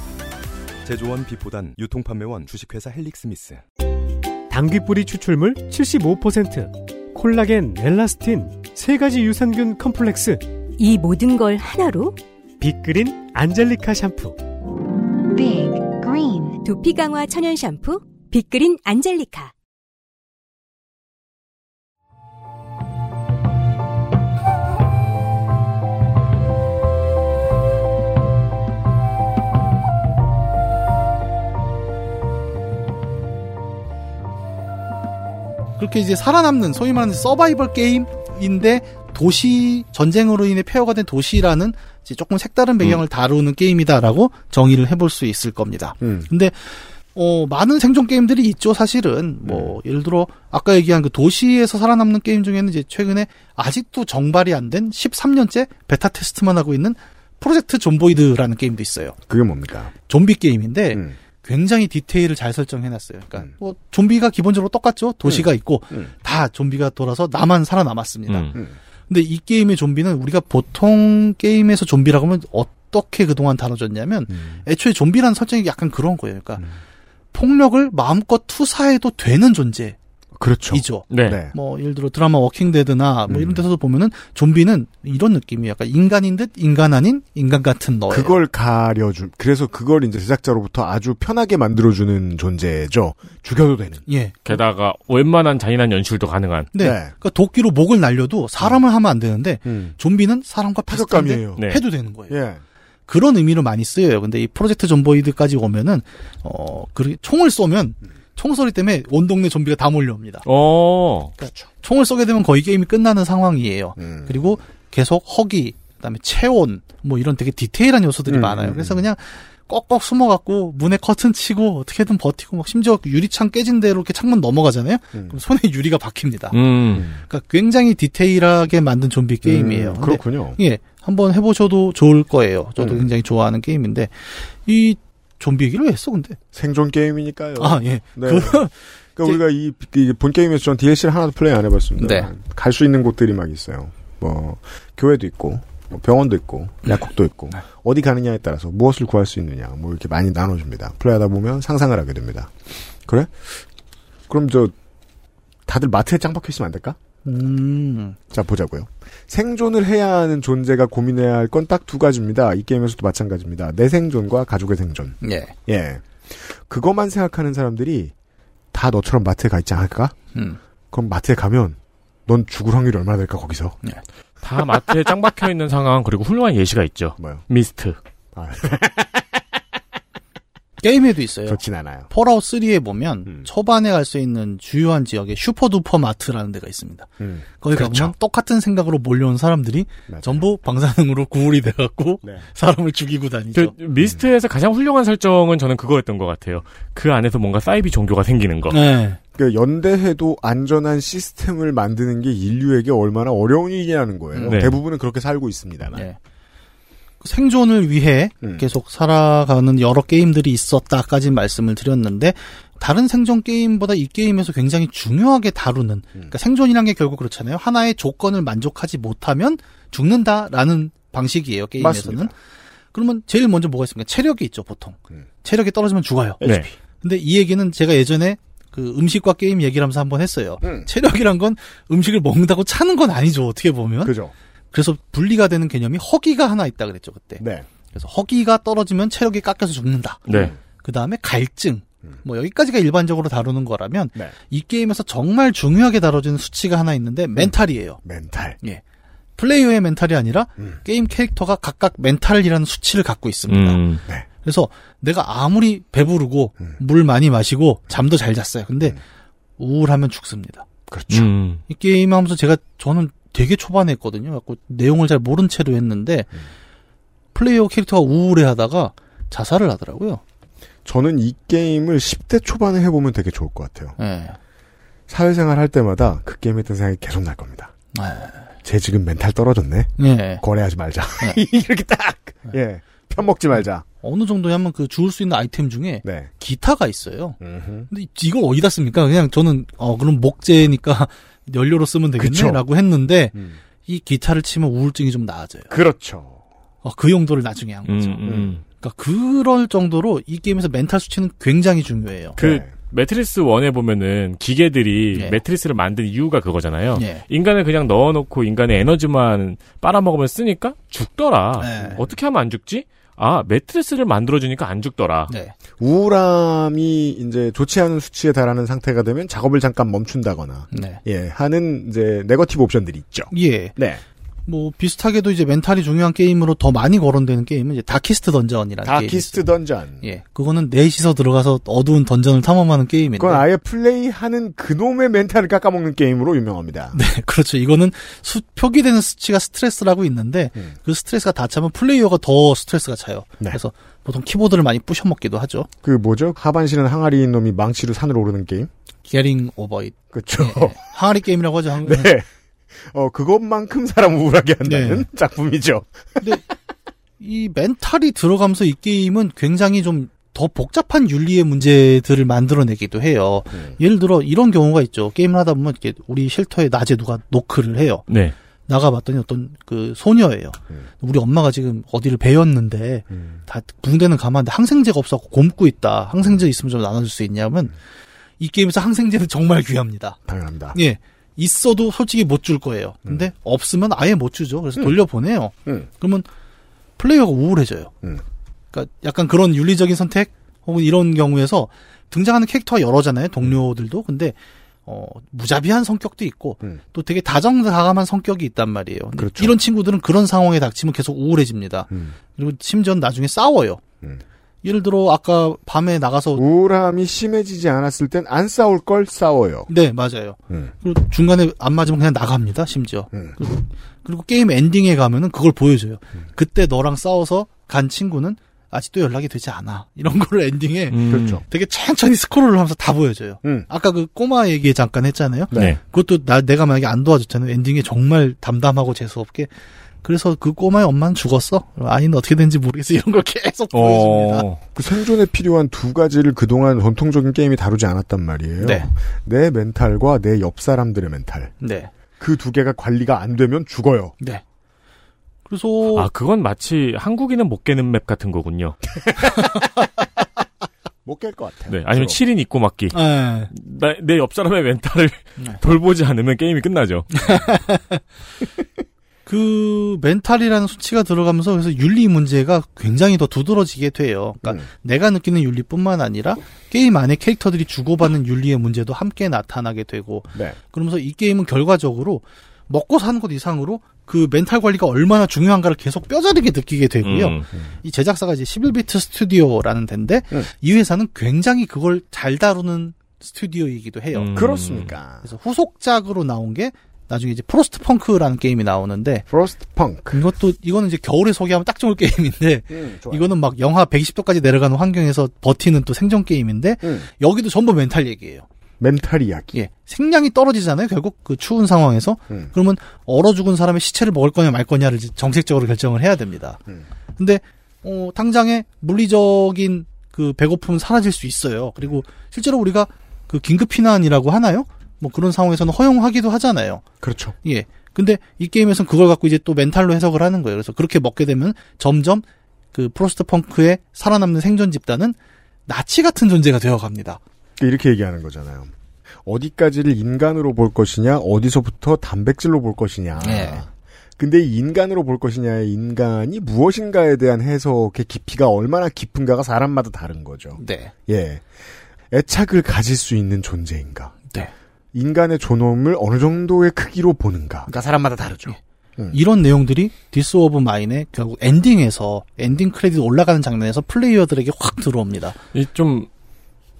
제조원 비포단 유통판매원 주식회사 헬릭스미스. 당귀뿌리 추출물 75%, 콜라겐, 엘라스틴, 세 가지 유산균 컴플렉스, 이 모든 걸 하나로 Big Green 안젤리카 샴푸. Big Green 두피 강화 천연 샴푸 빅그린 안젤리카 그렇게 이제 살아남는 소위 말하는 서바이벌 게임인데 도시 전쟁으로 인해 폐허가 된 도시라는 조금 색다른 배경을 다루는 게임이다라고 정의를 해볼 수 있을 겁니다. 음. 근데 어 많은 생존 게임들이 있죠 사실은 뭐 예를 들어 아까 얘기한 그 도시에서 살아남는 게임 중에는 이제 최근에 아직도 정발이 안 된 13년째 베타 테스트만 하고 있는 Project Zomboid라는 게임도 있어요. 그게 뭡니까? 좀비 게임인데 음. 굉장히 디테일을 잘 설정해놨어요. 그러니까 뭐 좀비가 기본적으로 똑같죠. 도시가 음. 있고 다 좀비가 돌아서 나만 살아남았습니다. 음. 근데 이 게임의 좀비는 우리가 보통 게임에서 좀비라고 하면 어떻게 그동안 다뤄졌냐면 애초에 좀비라는 설정이 약간 그런 거예요. 그러니까 폭력을 마음껏 투사해도 되는 존재. 그렇죠. 이죠. 네. 네. 뭐 예를 들어 드라마 워킹데드나 뭐 이런 데서도 보면은 좀비는 이런 느낌이에요. 약간 인간인 듯 인간 아닌 인간 같은 너예요. 그걸 가려준, 그래서 그걸 이제 제작자로부터 아주 편하게 만들어주는 존재죠. 죽여도 되는. 예. 게다가 웬만한 잔인한 연출도 가능한. 네. 그러니까 도끼로 목을 날려도 사람을 하면 안 되는데 좀비는 사람과 비슷한데 타격감이에요. 네. 해도 되는 거예요. 예. 그런 의미로 많이 쓰여요. 근데 이 Project Zomboid까지 오면은 어, 그 총을 쏘면 총소리 때문에 온 동네 좀비가 다 몰려옵니다. 어. 그렇죠. 총을 쏘게 되면 거의 게임이 끝나는 상황이에요. 음. 그리고 계속 허기, 그다음에 체온, 뭐 이런 되게 디테일한 요소들이 음, 많아요. 음, 그래서 그냥 꼭꼭 숨어갖고 문에 커튼 치고 어떻게든 버티고 막 심지어 유리창 깨진 데로 이렇게 창문 넘어가잖아요. 음. 그럼 손에 유리가 박힙니다. 음. 그러니까 굉장히 디테일하게 만든 좀비 게임이에요. 음, 그렇군요. 예, 한번 해보셔도 좋을 거예요. 저도 음. 굉장히 좋아하는 게임인데 이 좀비 얘기를 왜 했어 근데? 생존 게임이니까요. 아 예. 네. 그 그러니까 우리가 이, 이본 게임에서 전 DLC를 하나도 플레이 안 해봤습니다. 네. 갈수 있는 곳들이 막 있어요. 뭐 교회도 있고 뭐 병원도 있고 약국도 있고 어디 가느냐에 따라서 무엇을 구할 수 있느냐 뭐 이렇게 많이 나눠줍니다. 플레이하다 보면 상상을 하게 됩니다. 그래? 그럼 저 다들 마트에 짱 박혀 있으면 안 될까? 음. 자 보자고요. 생존을 해야 하는 존재가 고민해야 할 건 딱 두 가지입니다. 이 게임에서도 마찬가지입니다. 내 생존과 가족의 생존. 예. 예. 그것만 생각하는 사람들이 다 너처럼 마트에 가 있지 않을까? 음. 그럼 마트에 가면 넌 죽을 확률이 얼마나 될까 거기서? 다 마트에 짱 박혀 있는 상황 그리고 훌륭한 예시가 있죠. 뭐요? 미스트. 게임에도 있어요. 좋진 않아요. Fallout 3에 보면 초반에 갈 수 있는 주요한 지역에 Super Duper Mart라는 데가 있습니다. 음. 거기 그렇죠. 가보면 똑같은 생각으로 몰려온 사람들이 전부 방사능으로 ghoul이 돼갖고 네. 사람을 죽이고 다니죠. 그 미스트에서 가장 훌륭한 설정은 저는 그거였던 것 같아요. 그 안에서 뭔가 사이비 종교가 생기는 거. 네. 그 연대해도 안전한 시스템을 만드는 게 인류에게 얼마나 어려운 일이라는 거예요. 네. 대부분은 그렇게 살고 있습니다만. 네. 생존을 위해 음. 계속 살아가는 여러 게임들이 있었다까지 말씀을 드렸는데 다른 생존 게임보다 이 게임에서 굉장히 중요하게 다루는 음. 그러니까 생존이란 게 결국 그렇잖아요. 하나의 조건을 만족하지 못하면 죽는다라는 방식이에요. 게임에서는. 맞습니다. 그러면 제일 먼저 뭐가 있습니까? 체력이 있죠, 보통. 음. 체력이 떨어지면 죽어요. 네. 근데 이 얘기는 제가 예전에 그 음식과 게임 얘기를 하면서 한번 했어요. 음. 체력이란 건 음식을 먹는다고 차는 건 아니죠. 어떻게 보면. 그죠. 그래서 분리가 되는 개념이 허기가 하나 있다 그랬죠, 그때. 네. 그래서 허기가 떨어지면 체력이 깎여서 죽는다. 네. 그 다음에 갈증. 뭐 여기까지가 일반적으로 다루는 거라면 네. 이 게임에서 정말 중요하게 다뤄지는 수치가 하나 있는데 멘탈이에요. 멘탈. 예. 플레이어의 멘탈이 아니라 음. 게임 캐릭터가 각각 멘탈이라는 수치를 갖고 있습니다. 음. 네. 그래서 내가 아무리 배부르고 음. 물 많이 마시고 잠도 잘 잤어요. 근데 우울하면 죽습니다. 그렇죠. 음. 이 게임 하면서 제가 저는 되게 초반에 했거든요. 갖고 내용을 잘 모른 채로 했는데 음. 플레이어 캐릭터가 우울해 하다가 자살을 하더라고요. 저는 이 게임을 10대 초반에 해보면 되게 좋을 것 같아요. 예. 사회생활 할 때마다 그 게임에 대한 생각이 계속 날 겁니다. 예. 쟤 지금 멘탈 떨어졌네. 예. 거래하지 말자. 네. 이렇게 딱. 예. 편먹지 말자. 어느 정도 하면 그 주울 수 있는 아이템 중에 네. 기타가 있어요. 음흠. 근데 이걸 어디다 씁니까? 그냥 저는 어 그럼 목재니까 연료로 쓰면. 되겠네라고 했는데 음. 이 기타를 치면 우울증이 좀 나아져요. 그렇죠. 어, 그 용도를 나중에 한 음, 거죠. 음. 그러니까 그럴 정도로 이 게임에서 멘탈 수치는 굉장히 중요해요. 그 네. 매트릭스 1에 보면은 기계들이 예. 매트릭스를 만든 이유가 그거잖아요. 예. 인간을 그냥 넣어놓고 인간의 에너지만 빨아먹으면 쓰니까 죽더라. 네. 어떻게 하면 안 죽지? 아 매트릭스를 만들어주니까 안 죽더라. 네. 우울함이 이제 좋지 않은 수치에 달하는 상태가 되면 작업을 잠깐 멈춘다거나 네. 예 하는 이제 네거티브 옵션들이 있죠. 예. 네. 뭐 비슷하게도 이제 멘탈이 중요한 게임으로 더 많이 거론되는 게임은 이제 Darkest Dungeon이라는 게임이 Darkest. Dungeon. 예. 그거는 넷이서 들어가서 어두운 던전을 탐험하는 게임인데. 그건 아예 플레이하는 그놈의 멘탈을 깎아먹는 게임으로 유명합니다. 네, 그렇죠. 이거는 수, 표기되는 수치가 스트레스라고 있는데 음. 그 스트레스가 다 차면 플레이어가 더 스트레스가 차요. 네. 그래서 보통 키보드를 많이 부셔먹기도 하죠. 그 뭐죠? 하반신은 항아리인 놈이 망치로 산을 오르는 게임? Getting Over It. 그렇죠. 예, 항아리 게임이라고 하죠. 네. 어 그것만큼 사람 우울하게 한다는 네. 작품이죠. 근데 이 멘탈이 들어가면서 이 게임은 굉장히 좀 더 복잡한 윤리의 문제들을 만들어내기도 해요. 음. 예를 들어 이런 경우가 있죠. 게임을 하다 보면 이렇게 우리 shelter에 낮에 누가 노크를 해요. 네. 나가봤더니 어떤 그 소녀예요. 음. 우리 엄마가 지금 어디를 배웠는데 음. 다 붕대는 가만한데 항생제가 없어서 곰고 있다. 항생제 있으면 좀 나눠줄 수 있냐면 이 게임에서 항생제는 정말 귀합니다. 당연합니다. 예. 있어도 솔직히 못 줄 거예요. 근데 없으면 아예 못 주죠. 그래서 돌려보내요. 음. 그러면 플레이어가 우울해져요. 음. 그러니까 약간 그런 윤리적인 선택 혹은 이런 경우에서 등장하는 캐릭터가 여러잖아요. 동료들도. 근데 어 무자비한 성격도 있고 음. 또 되게 다정다감한 성격이 있단 말이에요. 그렇죠. 이런 친구들은 그런 상황에 닥치면 계속 우울해집니다. 음. 그리고 심지어 나중에 싸워요. 음. 예를 들어 아까 밤에 나가서 우울함이 심해지지 않았을 땐 안 싸울 걸 싸워요. 네 맞아요. 음. 그리고 중간에 안 맞으면 그냥 나갑니다. 심지어. 음. 그리고, 그리고 게임 엔딩에 가면은 그걸 보여줘요. 그때 너랑 싸워서 간 친구는 아직도 연락이 되지 않아. 이런 거를 엔딩에 음. 그렇죠. 되게 천천히 스크롤을 하면서 다 보여줘요. 음. 아까 그 꼬마 얘기 잠깐 했잖아요. 네. 그것도 나 내가 만약에 안 도와줬잖아요. 엔딩에 정말 담담하고 재수없게. 그래서 그 꼬마의 엄마는 죽었어. 아이는 어떻게 된지 모르겠어. 이런 걸 계속 보여줍니다. 어. 그 생존에 필요한 두 가지를 그동안 전통적인 게임이 다루지 않았단 말이에요. 네. 내 멘탈과 내 옆 사람들의 멘탈. 네. 그 두 개가 관리가 안 되면 죽어요. 네. 그래서 아 그건 마치 한국인은 못 깨는 맵 같은 거군요. 못 깰 것 같아요. 네, 아니면 7인 입고 맞기. 네. 내 옆 사람의 멘탈을 돌보지 않으면 게임이 끝나죠. 그 멘탈이라는 수치가 들어가면서 그래서 윤리 문제가 굉장히 더 두드러지게 돼요. 그러니까 내가 느끼는 윤리뿐만 아니라 게임 안에 캐릭터들이 주고받는 윤리의 문제도 함께 나타나게 되고 네. 그러면서 이 게임은 결과적으로 먹고 사는 것 이상으로 그 멘탈 관리가 얼마나 중요한가를 계속 뼈저리게 느끼게 되고요. 음. 이 제작사가 이제 11비트 스튜디오라는 데인데 이 회사는 굉장히 그걸 잘 다루는 스튜디오이기도 해요. 음. 그렇습니까? 그래서 후속작으로 나온 게 나중에 이제 Frostpunk라는 게임이 나오는데 Frostpunk 이것도 이거는 이제 겨울에 소개하면 딱 좋을 게임인데 음. 이거는 막 영하 120도까지 내려가는 환경에서 버티는 또 생존 게임인데 음. 여기도 전부 멘탈 얘기예요. 멘탈 이야기. 예. 식량이 떨어지잖아요. 결국 그 추운 상황에서. 음. 그러면 얼어 죽은 사람의 시체를 먹을 거냐 말 거냐를 정책적으로 결정을 해야 됩니다. 음. 근데 어 당장에 물리적인 그 배고픔은 사라질 수 있어요. 그리고 실제로 우리가 그 긴급 피난이라고 하나요? 뭐 그런 상황에서는 허용하기도 하잖아요. 그렇죠. 예. 근데 이 게임에서는 그걸 갖고 이제 또 멘탈로 해석을 하는 거예요. 그래서 그렇게 먹게 되면 점점 그 Frostpunk의 살아남는 생존 집단은 나치 같은 존재가 되어 갑니다. 이렇게 얘기하는 거잖아요. 어디까지를 인간으로 볼 것이냐, 어디서부터 단백질로 볼 것이냐. 네. 근데 이 인간으로 볼 것이냐의 인간이 무엇인가에 대한 해석의 깊이가 얼마나 깊은가가 사람마다 다른 거죠. 네. 예. 애착을 가질 수 있는 존재인가. 네. 인간의 존엄을 어느 정도의 크기로 보는가. 그러니까 사람마다 다르죠. 음. 이런 내용들이 This War of Mine의 결국 엔딩에서 엔딩 크레딧 올라가는 장면에서 플레이어들에게 확 들어옵니다. 이 좀,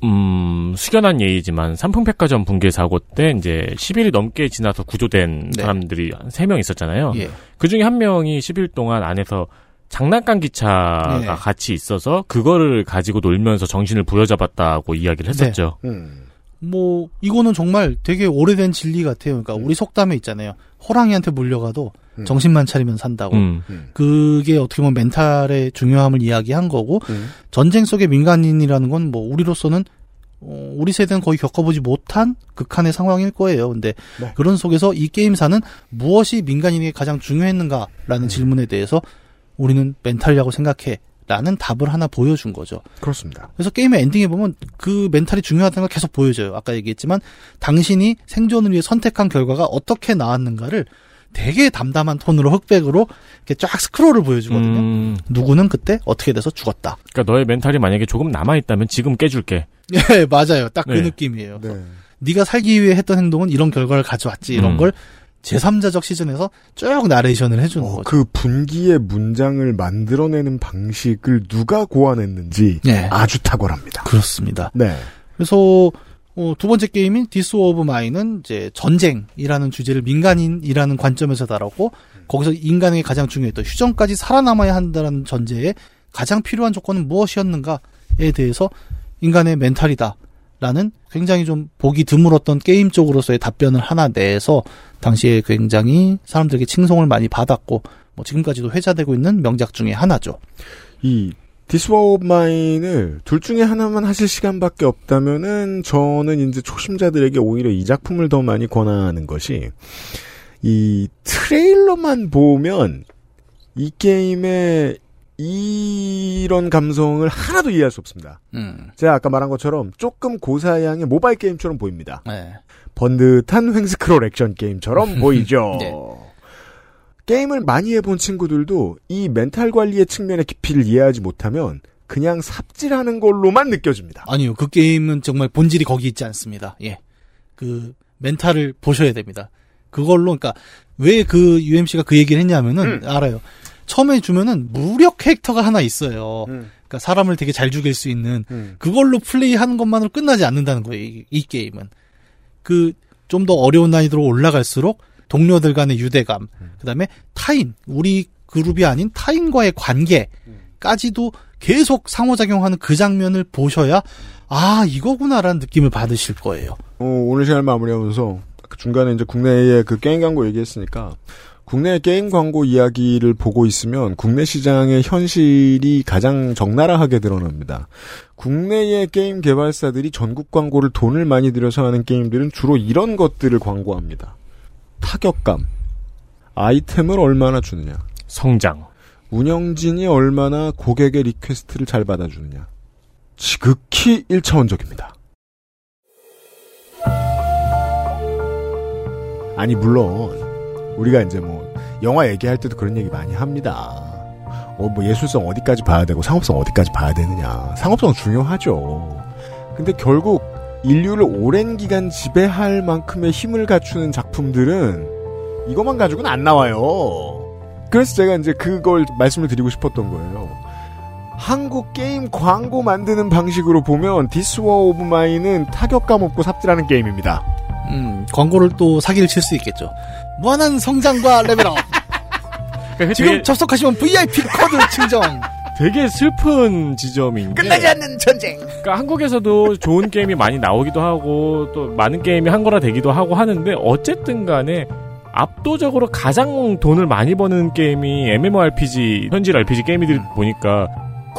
음, 숙연한 얘기지만 삼풍백화점 붕괴 사고 때 이제 10일이 넘게 지나서 구조된 네. 사람들이 한 3명 있었잖아요. 예. 그 중에 한 명이 10일 동안 안에서 장난감 기차가 네. 같이 있어서 그거를 가지고 놀면서 정신을 부여잡았다고 이야기를 했었죠. 음. 뭐 이거는 정말 되게 오래된 진리 같아요. 그러니까 우리 속담에 있잖아요. 호랑이한테 물려가도 음. 정신만 차리면 산다고. 음. 그게 어떻게 보면 멘탈의 중요함을 이야기한 거고 음. 전쟁 속의 민간인이라는 건 뭐 우리로서는 어, 우리 세대는 거의 겪어보지 못한 극한의 상황일 거예요. 근데 네. 그런 속에서 이 게임사는 무엇이 민간인에게 가장 음. 중요했는가라는 질문에 대해서 우리는 멘탈이라고 생각해. 라는 답을 하나 보여준 거죠. 그렇습니다. 그래서 게임의 엔딩에 보면 그 멘탈이 중요하다는 걸 계속 보여줘요. 아까 얘기했지만 당신이 생존을 위해 선택한 결과가 어떻게 나왔는가를 되게 담담한 톤으로 흑백으로 이렇게 쫙 스크롤을 보여주거든요. 음, 누구는 그때 어떻게 돼서 죽었다. 그러니까 너의 멘탈이 만약에 조금 남아 있다면 지금 깨줄게. 예, 맞아요. 딱 그 네. 느낌이에요. 네. 네가 살기 위해 했던 행동은 이런 결과를 가져왔지. 이런 음. 걸 제3자적 시점에서 쭉 나레이션을 해주는 거죠. 그 분기의 문장을 만들어내는 방식을 누가 고안했는지 네. 아주 탁월합니다. 그렇습니다. 네. 그래서 어, 두 번째 게임인 This War of Mine은 이제 전쟁이라는 주제를 민간인이라는 관점에서 다뤘고 거기서 인간에게 가장 중요했던 휴전까지 살아남아야 한다는 전제에 가장 필요한 조건은 무엇이었는가에 대해서 인간의 멘탈이다 라는 굉장히 좀 보기 드물었던 게임 쪽으로서의 답변을 하나 내서 당시에 굉장히 사람들에게 칭송을 많이 받았고 뭐 지금까지도 회자되고 있는 명작 중에 하나죠. 이 This War of Mine을 둘 중에 하나만 하실 시간밖에 없다면은 저는 이제 초심자들에게 오히려 이 작품을 더 많이 권하는 것이 이 트레일러만 보면 이 게임의 이런 감성을 하나도 이해할 수 없습니다. 음. 제가 아까 말한 것처럼 조금 고사양의 모바일 게임처럼 보입니다. 네. 번듯한 횡스크롤 액션 게임처럼 보이죠. 네. 게임을 많이 해본 친구들도 이 멘탈 관리의 측면의 깊이를 이해하지 못하면 그냥 삽질하는 걸로만 느껴집니다. 아니요, 그 게임은 정말 본질이 거기 있지 않습니다. 예. 그, 멘탈을 보셔야 됩니다. 그걸로, 그러니까, 왜 그 UMC가 그 얘기를 했냐면은, 알아요. 처음에 주면은 무력 캐릭터가 하나 있어요. 그러니까 사람을 되게 잘 죽일 수 있는, 그걸로 플레이하는 것만으로 끝나지 않는다는 거예요, 이, 이 게임은. 그, 좀 더 어려운 난이도로 올라갈수록, 동료들 간의 유대감, 그 다음에 타인, 우리 그룹이 아닌 타인과의 관계까지도 계속 상호작용하는 그 장면을 보셔야, 아, 이거구나라는 느낌을 받으실 거예요. 어, 오늘 시간 마무리하면서 중간에 이제 국내의 그 게임 광고 얘기했으니까 국내 게임 광고 이야기를 보고 있으면 국내 시장의 현실이 가장 적나라하게 드러납니다. 국내의 게임 개발사들이 전국 광고를 돈을 많이 들여서 하는 게임들은 주로 이런 것들을 광고합니다. 타격감, 아이템을 얼마나 주느냐, 성장. 운영진이 얼마나 고객의 request를 잘 받아주느냐. 지극히 1차원적입니다. 아니, 물론, 우리가 이제 뭐, 영화 얘기할 때도 그런 얘기 많이 합니다. 어, 뭐, 예술성 어디까지 봐야 되고, 상업성 어디까지 봐야 되느냐. 상업성 중요하죠. 근데 결국, 인류를 오랜 기간 지배할 만큼의 힘을 갖추는 작품들은, 이것만 가지고는 안 나와요. 그래서 제가 이제 그걸 말씀을 드리고 싶었던 거예요. 한국 게임 광고 만드는 방식으로 보면 This War of Mine은 타격감 없고 삽질하는 게임입니다. 음, 광고를 또 사기를 칠 수 있겠죠. 무한한 성장과 레벨업. 그러니까 지금 되게- 접속하시면 VIP 코드를 증정. 되게 슬픈 지점인 게 끝나지 않는 전쟁. 그러니까 한국에서도 좋은 게임이 많이 나오기도 하고 또 많은 게임이 한거라 되기도 하고 하는데 어쨌든 간에 압도적으로 가장 돈을 많이 버는 게임이 MMORPG, 현질 RPG 게임이들 보니까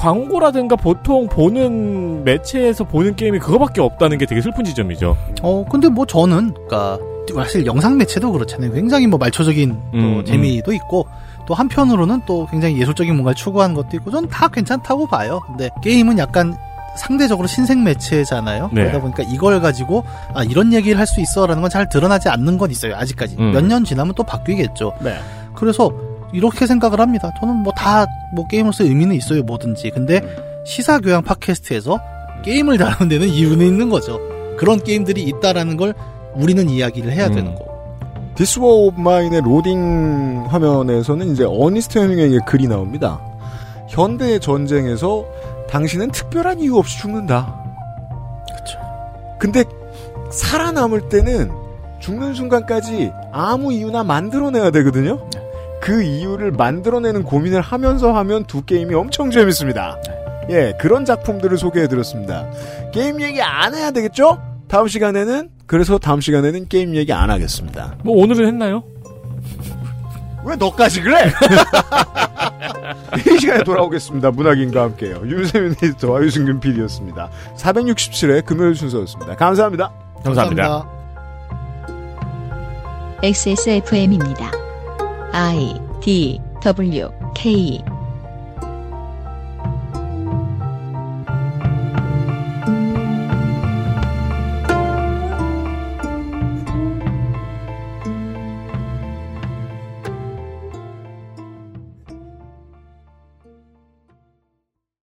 광고라든가 보통 보는 매체에서 보는 게임이 그거밖에 없다는 게 되게 슬픈 지점이죠. 어, 근데 뭐 저는, 그니까, 사실 영상 매체도 그렇잖아요. 굉장히 뭐 말초적인 또 음, 재미도 있고, 또 한편으로는 또 굉장히 예술적인 뭔가를 추구하는 것도 있고, 저는 다 괜찮다고 봐요. 근데 게임은 약간 상대적으로 신생 매체잖아요. 네. 그러다 보니까 이걸 가지고, 아, 이런 얘기를 할 수 있어라는 건 잘 드러나지 않는 건 있어요. 아직까지. 음. 몇년 지나면 또 바뀌겠죠. 네. 그래서 이렇게 생각을 합니다. 저는 뭐다뭐 게임으로서 의미는 있어요, 뭐든지. 근데 시사 교양 팟캐스트에서 게임을 다루는 데는 이유는 있는 거죠. 그런 게임들이 있다라는 걸 우리는 이야기를 해야 음. 되는 거. This War of Mine의 로딩 화면에서는 이제 어니스트 헤밍웨이의 글이 나옵니다. 현대의 전쟁에서 당신은 특별한 이유 없이 죽는다. 그렇죠. 근데 살아남을 때는 죽는 순간까지 아무 이유나 만들어내야 되거든요. 그 이유를 만들어내는 고민을 하면서 하면 두 게임이 엄청 재밌습니다. 예, 그런 작품들을 소개해드렸습니다. 게임 얘기 안 해야 되겠죠? 다음 시간에는 그래서 다음 시간에는 게임 얘기 안 하겠습니다. 뭐 오늘은 했나요? 왜 너까지 그래? 이 시간에 돌아오겠습니다. 문학인과 함께요. 윤세민 에디터와 유승균 PD였습니다. 467회 금요일 순서였습니다. 감사합니다. 감사합니다. XSFM입니다. I D W K